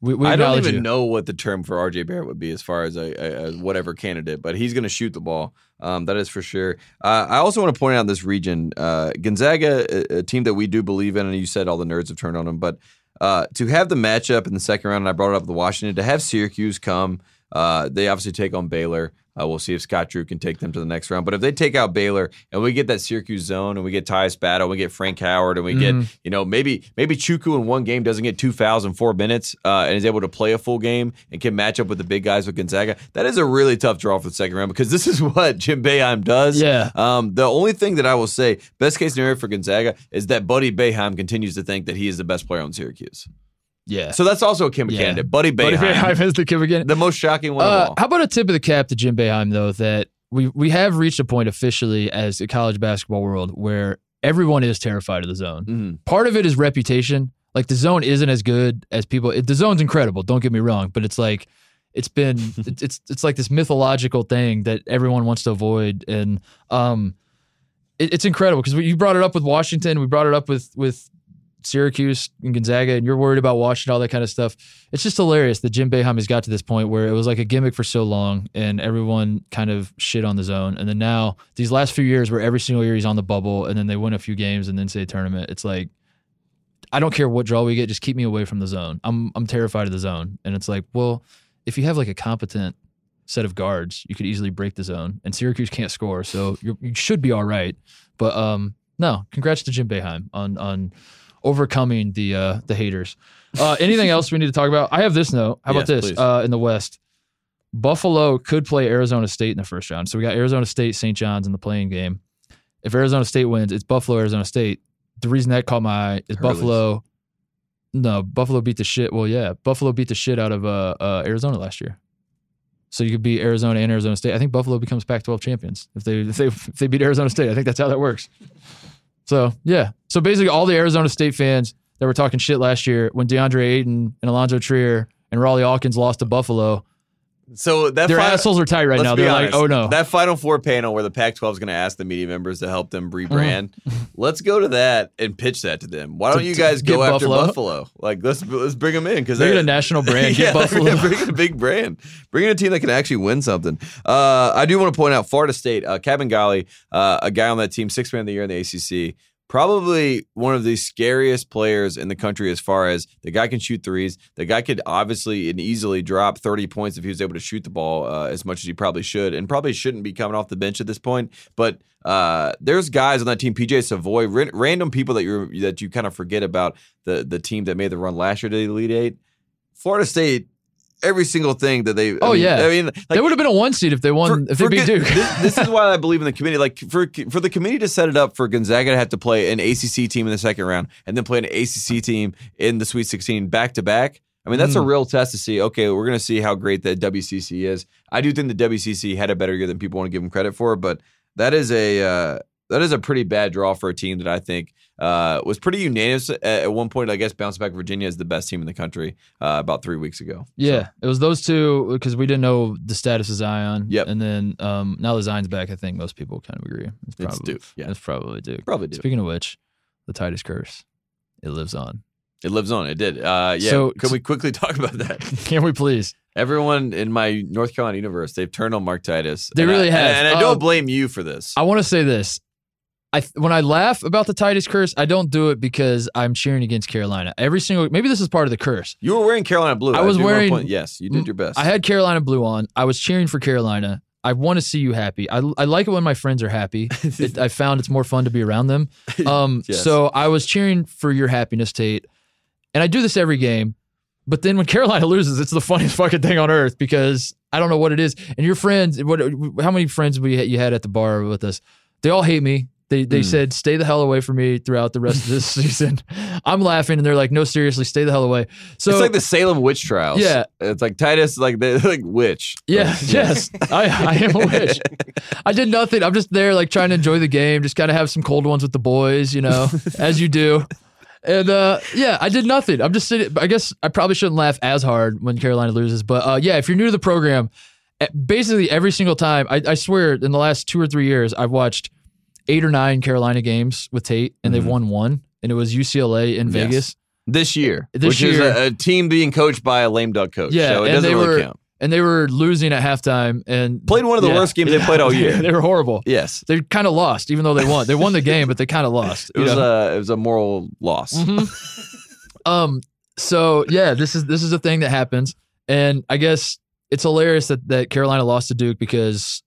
We, we I don't even you. know what the term for RJ Barrett would be as far as a, a, a whatever candidate, but he's going to shoot the ball. Um, that is for sure. Uh, I also want to point out this region, uh, Gonzaga, a, a team that we do believe in, and you said all the nerds have turned on them, but uh, to have the matchup in the second round, and I brought it up with Washington, to have Syracuse come, uh, they obviously take on Baylor. Uh, we'll see if Scott Drew can take them to the next round. But if they take out Baylor and we get that Syracuse zone and we get Tyus Battle, and we get Frank Howard, and we Mhm. get you know maybe maybe Chukwu in one game doesn't get two fouls in four minutes uh, and is able to play a full game and can match up with the big guys with Gonzaga. That is a really tough draw for the second round because this is what Jim Boeheim does. Yeah. Um, the only thing that I will say, best case scenario for Gonzaga, is that Buddy Boeheim continues to think that he is the best player on Syracuse. Yeah. So that's also a Kim Yeah. candidate. Buddy Buddy Boeheim, Boeheim is the Kimmy candidate. the most shocking one Uh, how about a tip of the cap to Jim Boeheim, though, that we we have reached a point officially as a college basketball world where everyone is terrified of the zone. Mhm. Part of it is reputation. Like the zone isn't as good as people. It, the zone's incredible. Don't get me wrong, but it's like it's been it's it's, it's like this mythological thing that everyone wants to avoid, and um, it, it's incredible because you brought it up with Washington. We brought it up with with Syracuse and Gonzaga, and you're worried about Washington, all that kind of stuff. It's just hilarious that Jim Boeheim has got to this point where it was like a gimmick for so long, and everyone kind of shit on the zone. And then now these last few years, where every single year he's on the bubble, and then they win a few games, and then say tournament. It's like I don't care what draw we get, just keep me away from the zone. I'm I'm terrified of the zone, and it's like, well, if you have like a competent set of guards, you could easily break the zone, and Syracuse can't score, so you should be all right. But um, no, congrats to Jim Boeheim on on overcoming the uh, the haters. Uh, anything else we need to talk about? I have this note. How about Yes, this? Uh, in the West, Buffalo could play Arizona State in the first round. So we got Arizona State, St. John's in the playing game. If Arizona State wins, it's Buffalo, Arizona State. The reason that caught my eye is Hurleys. Buffalo. No, Buffalo beat the shit. Well, yeah, Buffalo beat the shit out of uh, uh, Arizona last year. So you could be Arizona and Arizona State. I think Buffalo becomes Pac-12 champions if they if they if they beat Arizona State. I think that's how that works. So yeah. So basically, all the Arizona State fans that were talking shit last year when DeAndre Ayton and Alonzo Trier and Rawle Alkins lost to Buffalo, So that their fi- assholes are tight right now. They're honest, like, oh no. That Final Four panel where the Pac-12 is going to ask the media members to help them rebrand. let's go to that and pitch that to them. Why don't you guys go after Buffalo? Buffalo? Like let's let's bring them in because it a national brand. yeah, Buffalo. bring in a big brand. Bring in a team that can actually win something. Uh, I do want to point out Florida State, uh, Golly, uh, a guy on that team, six man of the year in the ACC. Probably one of the scariest players in the country as far as the guy can shoot threes. The guy could obviously and easily drop 30 points if he was able to shoot the ball uh, as much as he probably should, and probably shouldn't be coming off the bench at this point. But uh, there's guys on that team, PJ Savoy, ra- random people that you that you kind of forget about the the team that made the run last year to the Elite Eight. Florida State, every single thing that they. I Oh, mean- yeah. I mean, like, they would have been a one seed if they won. for- if they beat Duke. this, this is why I believe in the committee. Like for for the committee to set it up for Gonzaga to have to play an ACC team in the second round and then play an ACC team in the Sweet 16 back to back. I mean, that's a Mm. real test to see. Okay, we're going to see how great the WCC is. I do think the WCC had a better year than people want to give them credit for, but that is a uh, that is a pretty bad draw for a team that I think uh, was pretty unanimous at, one point. I guess bounced back Virginia as the best team in the country uh, about three weeks ago. Yeah, it was those two because we didn't know the status of Zion. Yep. And then um, now that Zion's back, I think most people kind of agree. It's It's Duke, yeah. It's probably Duke. Probably do. Speaking of which, the Titus curse, it lives on. It lives on. It did. Uh, yeah. So- Can we quickly talk about that? Can we please? Everyone in my North Carolina universe, they've turned on Mark Titus. They And I- really have. And, and I don't blame you for this. I want to say this. I when I laugh about the Titus curse, I don't do it because I'm cheering against Carolina. Every single maybe this is part of the curse. you were wearing Carolina blue. I was wearing- point- yes, you did your best. I had Carolina blue on. I was cheering for Carolina. I want to see you happy. I, I like it when my friends are happy. It, I found it's more fun to be around them. Um, Yes. So I was cheering for your happiness, Tate. And I do this every game. But then when Carolina loses, it's the funniest fucking thing on earth because I don't know what it is. And your friends, what? How many friends we you had at the bar with us? They all hate me. They they Hmm. said stay the hell away from me throughout the rest of this season. I'm laughing, and they're like, no, seriously, stay the hell away. So it's like the Salem witch trials. Yeah. It's like Titus, like the like witch. Yeah, Like, yes. I, I am a witch. I did nothing. I'm just there, like trying to enjoy the game, just kind of have some cold ones with the boys, you know, as you do. And uh, yeah, I did nothing. I'm just sitting. I guess I probably shouldn't laugh as hard when Carolina loses, but uh, yeah, if you're new to the program, eh, basically every single time, I, I swear, in the last two or three years, I've watched eight or nine Carolina games with Tate, and they've Mhm. won one, and it was UCLA in Yes. Vegas. This year, This which is a, a team being coached by a lame duck coach. Yeah, so it and doesn't they really were- count. and they were losing at halftime and Played one of the Yeah. worst games they played all year. they were horrible. Yes, They kind of lost, even though they won. They won the game, but they kind of lost. it was know? a it was a moral loss. Mhm. um. So yeah, this is this is a thing that happens, and I guess it's hilarious that that Carolina lost to Duke because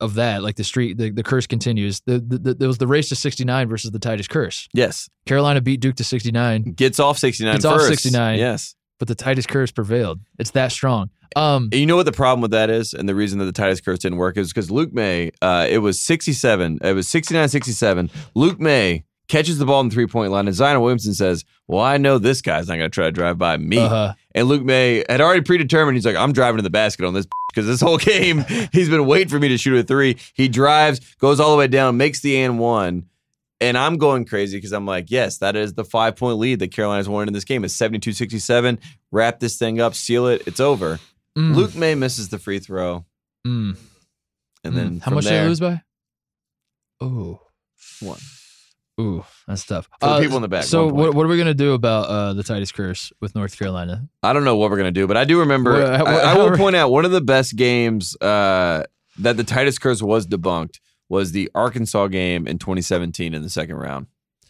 of that. Like the street, the, the curse continues. The, the, the there was the race to sixty nine versus the Titus curse. Yes, Carolina beat Duke to sixty nine, gets off sixty nine. Gets off 69. Yes. but the Titus curse prevailed. It's that strong. Um. You know what the problem with that is? And the reason that the Titus curse didn't work is because Luke Maye, uh, it was 67. It was 69 67. Luke Maye catches the ball in the three point line, and Zion Williamson says, Well, I know this guy's not going to try to drive by me. Uh-huh. And Luke Maye had already predetermined, he's like, I'm driving to the basket on this because this whole game, he's been waiting for me to shoot a three. He drives, goes all the way down, makes the and one. And I'm going crazy because I'm like, yes, that is the five point lead that Carolina's won in this game. It's 72 67. Wrap this thing up, seal it, it's over. Mm, Luke Maye misses the free throw. mm, And mm. then how from much did there, they lose by? Oh. One. Ooh, that's tough. For the people in the back, So what, what are we gonna do about uh, the Titus curse with North Carolina? I don't know what we're gonna do, but I do remember. Well, how- I, I will point out one of the best games uh, that the Titus curse was debunked was the Arkansas game in 2017 in the second round.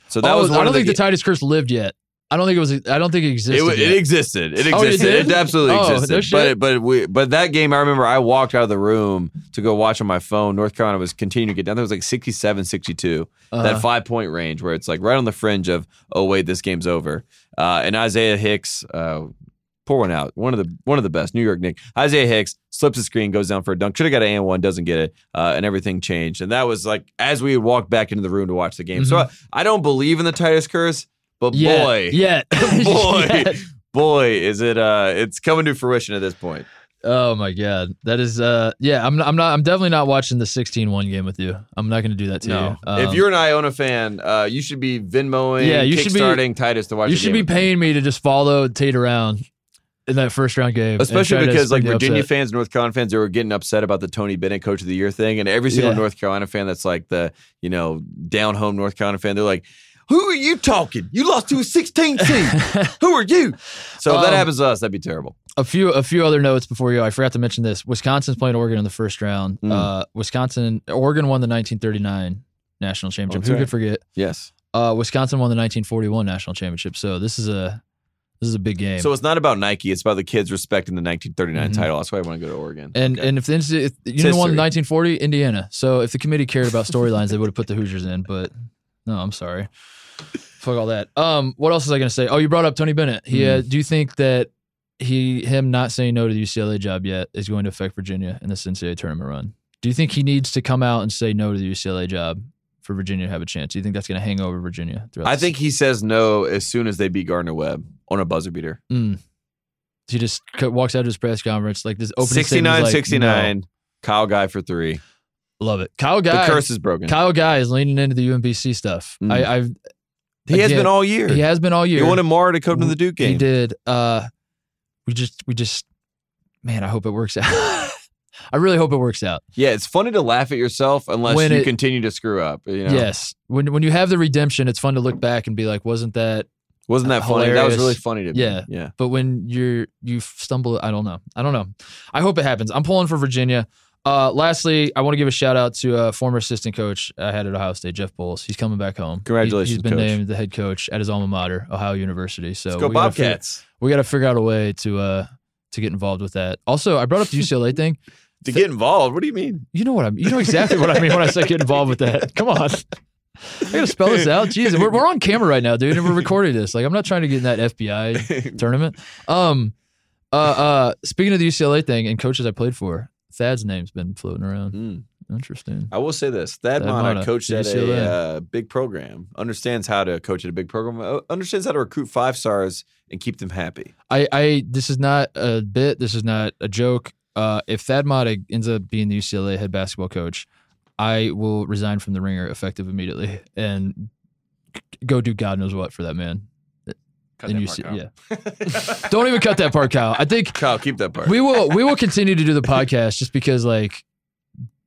So that oh, was one I don't of the think the Titus curse lived yet. I don't think it was. I don't think it existed. It, yet. it existed. It Oh, it existed. it, absolutely Oh, no existed. shit. but but we but that game, I remember I walked out of the room to go watch on my phone. North Carolina was continuing to get down. There was like 67, 62. Uh-huh. That five point range where it's like right on the fringe of oh wait this game's over. Uh, and Isaiah Hicks, uh, pour one out. One of the one of the best New York Knick. Isaiah Hicks slips the screen, goes down for a dunk. Should have got an and one, doesn't get it, uh, and everything changed. And that was like as we walked back into the room to watch the game. So I, I don't believe in the Titus curse, but yeah, boy, yeah, boy, Yeah. boy, is it uh it's coming to fruition at this point. Oh my god, that is. uh Yeah, I'm. I'm not. I'm definitely not watching the 16-1 game with you. I'm not going to do that to No. you. Um, if you're an Iona fan, uh you should be Venmoing, Yeah, you should be- kickstarting Titus to watch you should be with me. paying me to just follow Tate around in that first round game, Especially because like Virginia upset. fans, North Carolina fans, they were getting upset about the Tony Bennett Coach of the Year thing, and every single Yeah. North Carolina fan that's like the you know down home North Carolina fan, they're like, "Who are you talking? You lost to a 16 seed. Who are you?" So if that Um, happens to us, that'd be terrible. a few a few other notes before you go. I forgot to mention this. Wisconsin's playing Oregon in the first round. Mm. Uh, Wisconsin, Oregon won the 1939 national championship. That's Who right. could forget? Yes. Uh, Wisconsin won the 1941 national championship. So this is a this is a big game. So it's not about Nike; it's about the kids respecting the 1939 Mhm. title. That's why I want to go to Oregon. and Okay. and if the NC if, you know won history. 1940 Indiana. So if the committee cared about storylines, they would have put the Hoosiers in. But no, I'm sorry. Fuck all that. Um, what else was I gonna say? Oh, you brought up Tony Bennett. He Mm. uh, do you think that he him not saying no to the UCLA job yet is going to affect Virginia in this NCAA tournament run? Do you think he needs to come out and say no to the UCLA job for Virginia to have a chance? Do you think that's going to hang over Virginia? throughout I think he says no as soon as they beat Gardner Webb on a buzzer beater. Mm. He just walks out of his press conference like this opening 69 like, 69. Kyle Guy for three. Love it. Kyle Guy. the curse is broken. Kyle Guy is leaning into the UMBC stuff. Mm. I, I've he has again, been all year. he has been all year. He wanted Mara to come to the Duke game. He did. Uh, we just we just man, I hope it works out. I really hope it works out. Yeah, it's funny to laugh at yourself unless When you it- continue to screw up. You know? Yes, when when you have the redemption, it's fun to look back and be like, wasn't that Wasn't that funny? That was really funny to me. Yeah. Yeah. But when you're you stumble, I don't know. I don't know. I hope it happens. I'm pulling for Virginia. Uh, lastly, I want to give a shout out to a former assistant coach I had at Ohio State, Jeff Boals. He's coming back home. He- Congratulations, he's been Coach. named the head coach at his alma mater, Ohio University. So Let's go we gotta figure- Bobcats. we got to figure out a way to uh to get involved with that. Also, I brought up the UCLA thing. To get involved. What do you mean? You know what I mean. You know exactly what I mean when I say get involved with that. Come on. I gotta spell this out. Jeez, we're, we're on camera right now, dude, and we're recording this. Like, I'm not trying to get in that FBI tournament. Um, uh, uh, speaking of the UCLA thing and coaches I played for, Thad's name's been floating around. Mm. Interesting. I will say this: Thad Thad Matta, coached at a uh, big program, understands how to coach at a big program, uh, understands how to recruit five stars and keep them happy. I, I, this is not a bit. This is not a joke. Uh, if Thad Matta ends up being the UCLA head basketball coach, I will resign from the ringer effective immediately and go do God knows what for that man. Cut And you see- yeah. Don't even cut that part, Kyle. I think Kyle, keep that part. we will we will continue to do the podcast just because like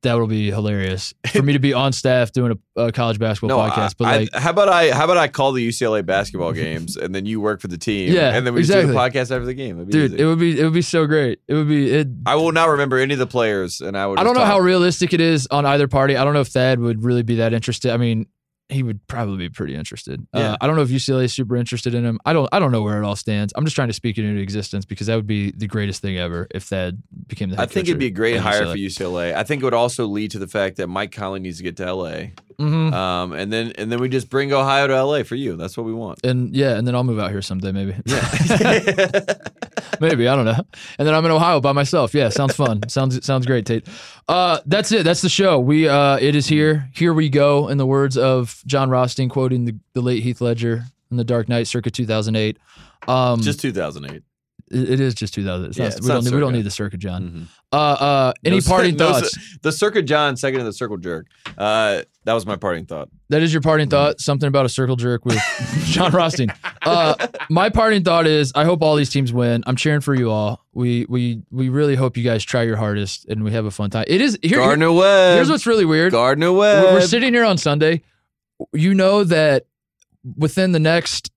that will be hilarious for me to be on staff doing a, a college basketball no, podcast. I- But I- like, how about I? How about I call the UCLA basketball games and then you work for the team? Yeah, and then we just do the podcast after the game. Dude, easy. it would be it would be so great. It would be it. I will not remember any of the players, and I would. I don't know how realistic it is on either party. I don't know if Thad would really be that interested. I mean, he would probably be pretty interested. Yeah. Uh, I don't know if UCLA is super interested in him. I don't. I don't know where it all stands. I'm just trying to speak it into existence because that would be the greatest thing ever if that became the. I think it'd be a great hire UCLA. for UCLA. I think it would also lead to the fact that Mike Conley needs to get to LA, Mhm. um, and then and then we just bring Ohio to LA for you. That's what we want. And yeah, and then I'll move out here someday, maybe. Yeah, maybe I don't know. And then I'm in Ohio by myself. Yeah, sounds fun. sounds sounds great, Tate. Uh, that's it. That's the show. We uh, it is here. Here we go. In the words of Jon Rothstein, quoting the, the late Heath Ledger in The Dark Knight, circa 2008. Um, just 2008. it, it is just 2000. It's Yeah, not, we, don't, need- we don't need the circuit John. Mhm. Uh, uh, any No, parting no, thoughts? The Circuit John, second of the Circle Jerk. Uh, that was my parting thought. That is your Mm-hmm. parting thought. Something about a circle jerk with Jon Rothstein. Uh, my parting thought is I hope all these teams win. I'm cheering for you all. We we we really hope you guys try your hardest and we have a fun time. It is here. Gardner Webb. here's what's really weird. Gardner We're, Webb. we're sitting here on Sunday. You know that within the next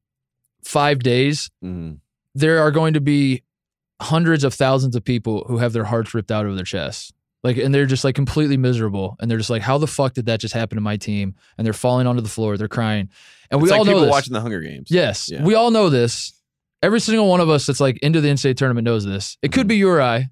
five days, Mhm. there are going to be hundreds of thousands of people who have their hearts ripped out of their chests. Like, and they're just like completely miserable. And they're just like, how the fuck did that just happen to my team? And they're falling onto the floor. They're crying. And we like all know people this. watching the Hunger Games. Yes, Yeah. we all know this. Every single one of us that's like into the NCAA tournament knows this. It could Mhm. be you or I,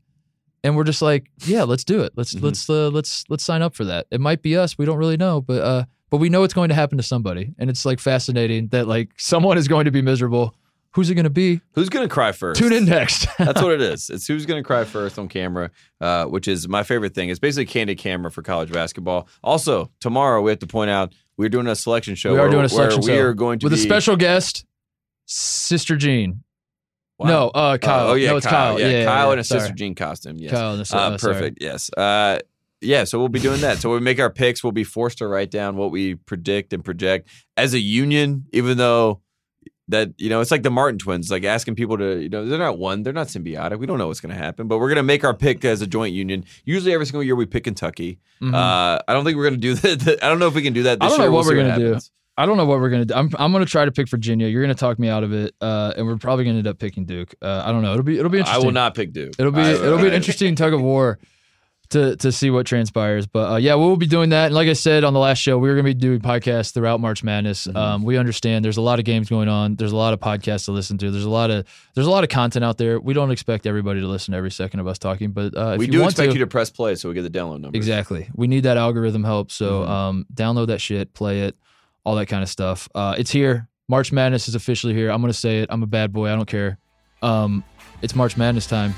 and we're just like, yeah, let's do it. Let's Mhm. let's uh, let's let's sign up for that. It might be us. We don't really know, but uh, but we know it's going to happen to somebody, and it's like fascinating that like someone is going to be miserable. Who's it going to be? Who's gonna cry first? Tune in next. That's what it is. It's who's going to cry first on camera, uh, which is my favorite thing. It's basically candid camera for college basketball. Also, tomorrow we have to point out we're doing a selection show. we are doing a selection show. we are going to with be, a special guest, Sister Jean. Wow. No, uh, Uh, Kyle. oh yeah, no, it's Kyle. Kyle. Yeah, yeah, Kyle yeah, in a sorry. Sister Jean costume. Yes. Kyle in a, Uh, uh, sorry. perfect. Yes. Yeah. So we'll be doing that. So we make our picks. We'll be forced to write down what we predict and project as a union, even though that you know it's like the Martin twins, like asking people to you know they're not one, they're not symbiotic. We don't know what's going to happen, but we're going to make our pick as a joint union. Usually, every single year we pick Kentucky. Mhm. Uh, I don't think we're going to do that. I don't know if we can do that. This I don't know what we'll we're gonna do. I don't know what we're gonna do. I'm I'm gonna try to pick Virginia. You're gonna talk me out of it, uh, and we're probably gonna end up picking Duke. Uh, I don't know. It'll be it'll be I will not pick Duke. It'll be I- it'll be an interesting tug of war to to see what transpires. But uh, yeah, we'll be doing that. And like I said on the last show, we are gonna be doing podcasts throughout March Madness. Mhm. Um, we understand there's a lot of games going on. There's a lot of podcasts to listen to. There's a lot of there's a lot of content out there. We don't expect everybody to listen to every second of us talking, but uh, if We do expect to, you to press play so we get the download number. Exactly. We need that algorithm help. So Mhm. um, download that shit, play it, all that kind of stuff. Uh, it's here. March Madness is officially here. I'm gonna say it. I'm a bad boy. I don't care. Um, it's March Madness time.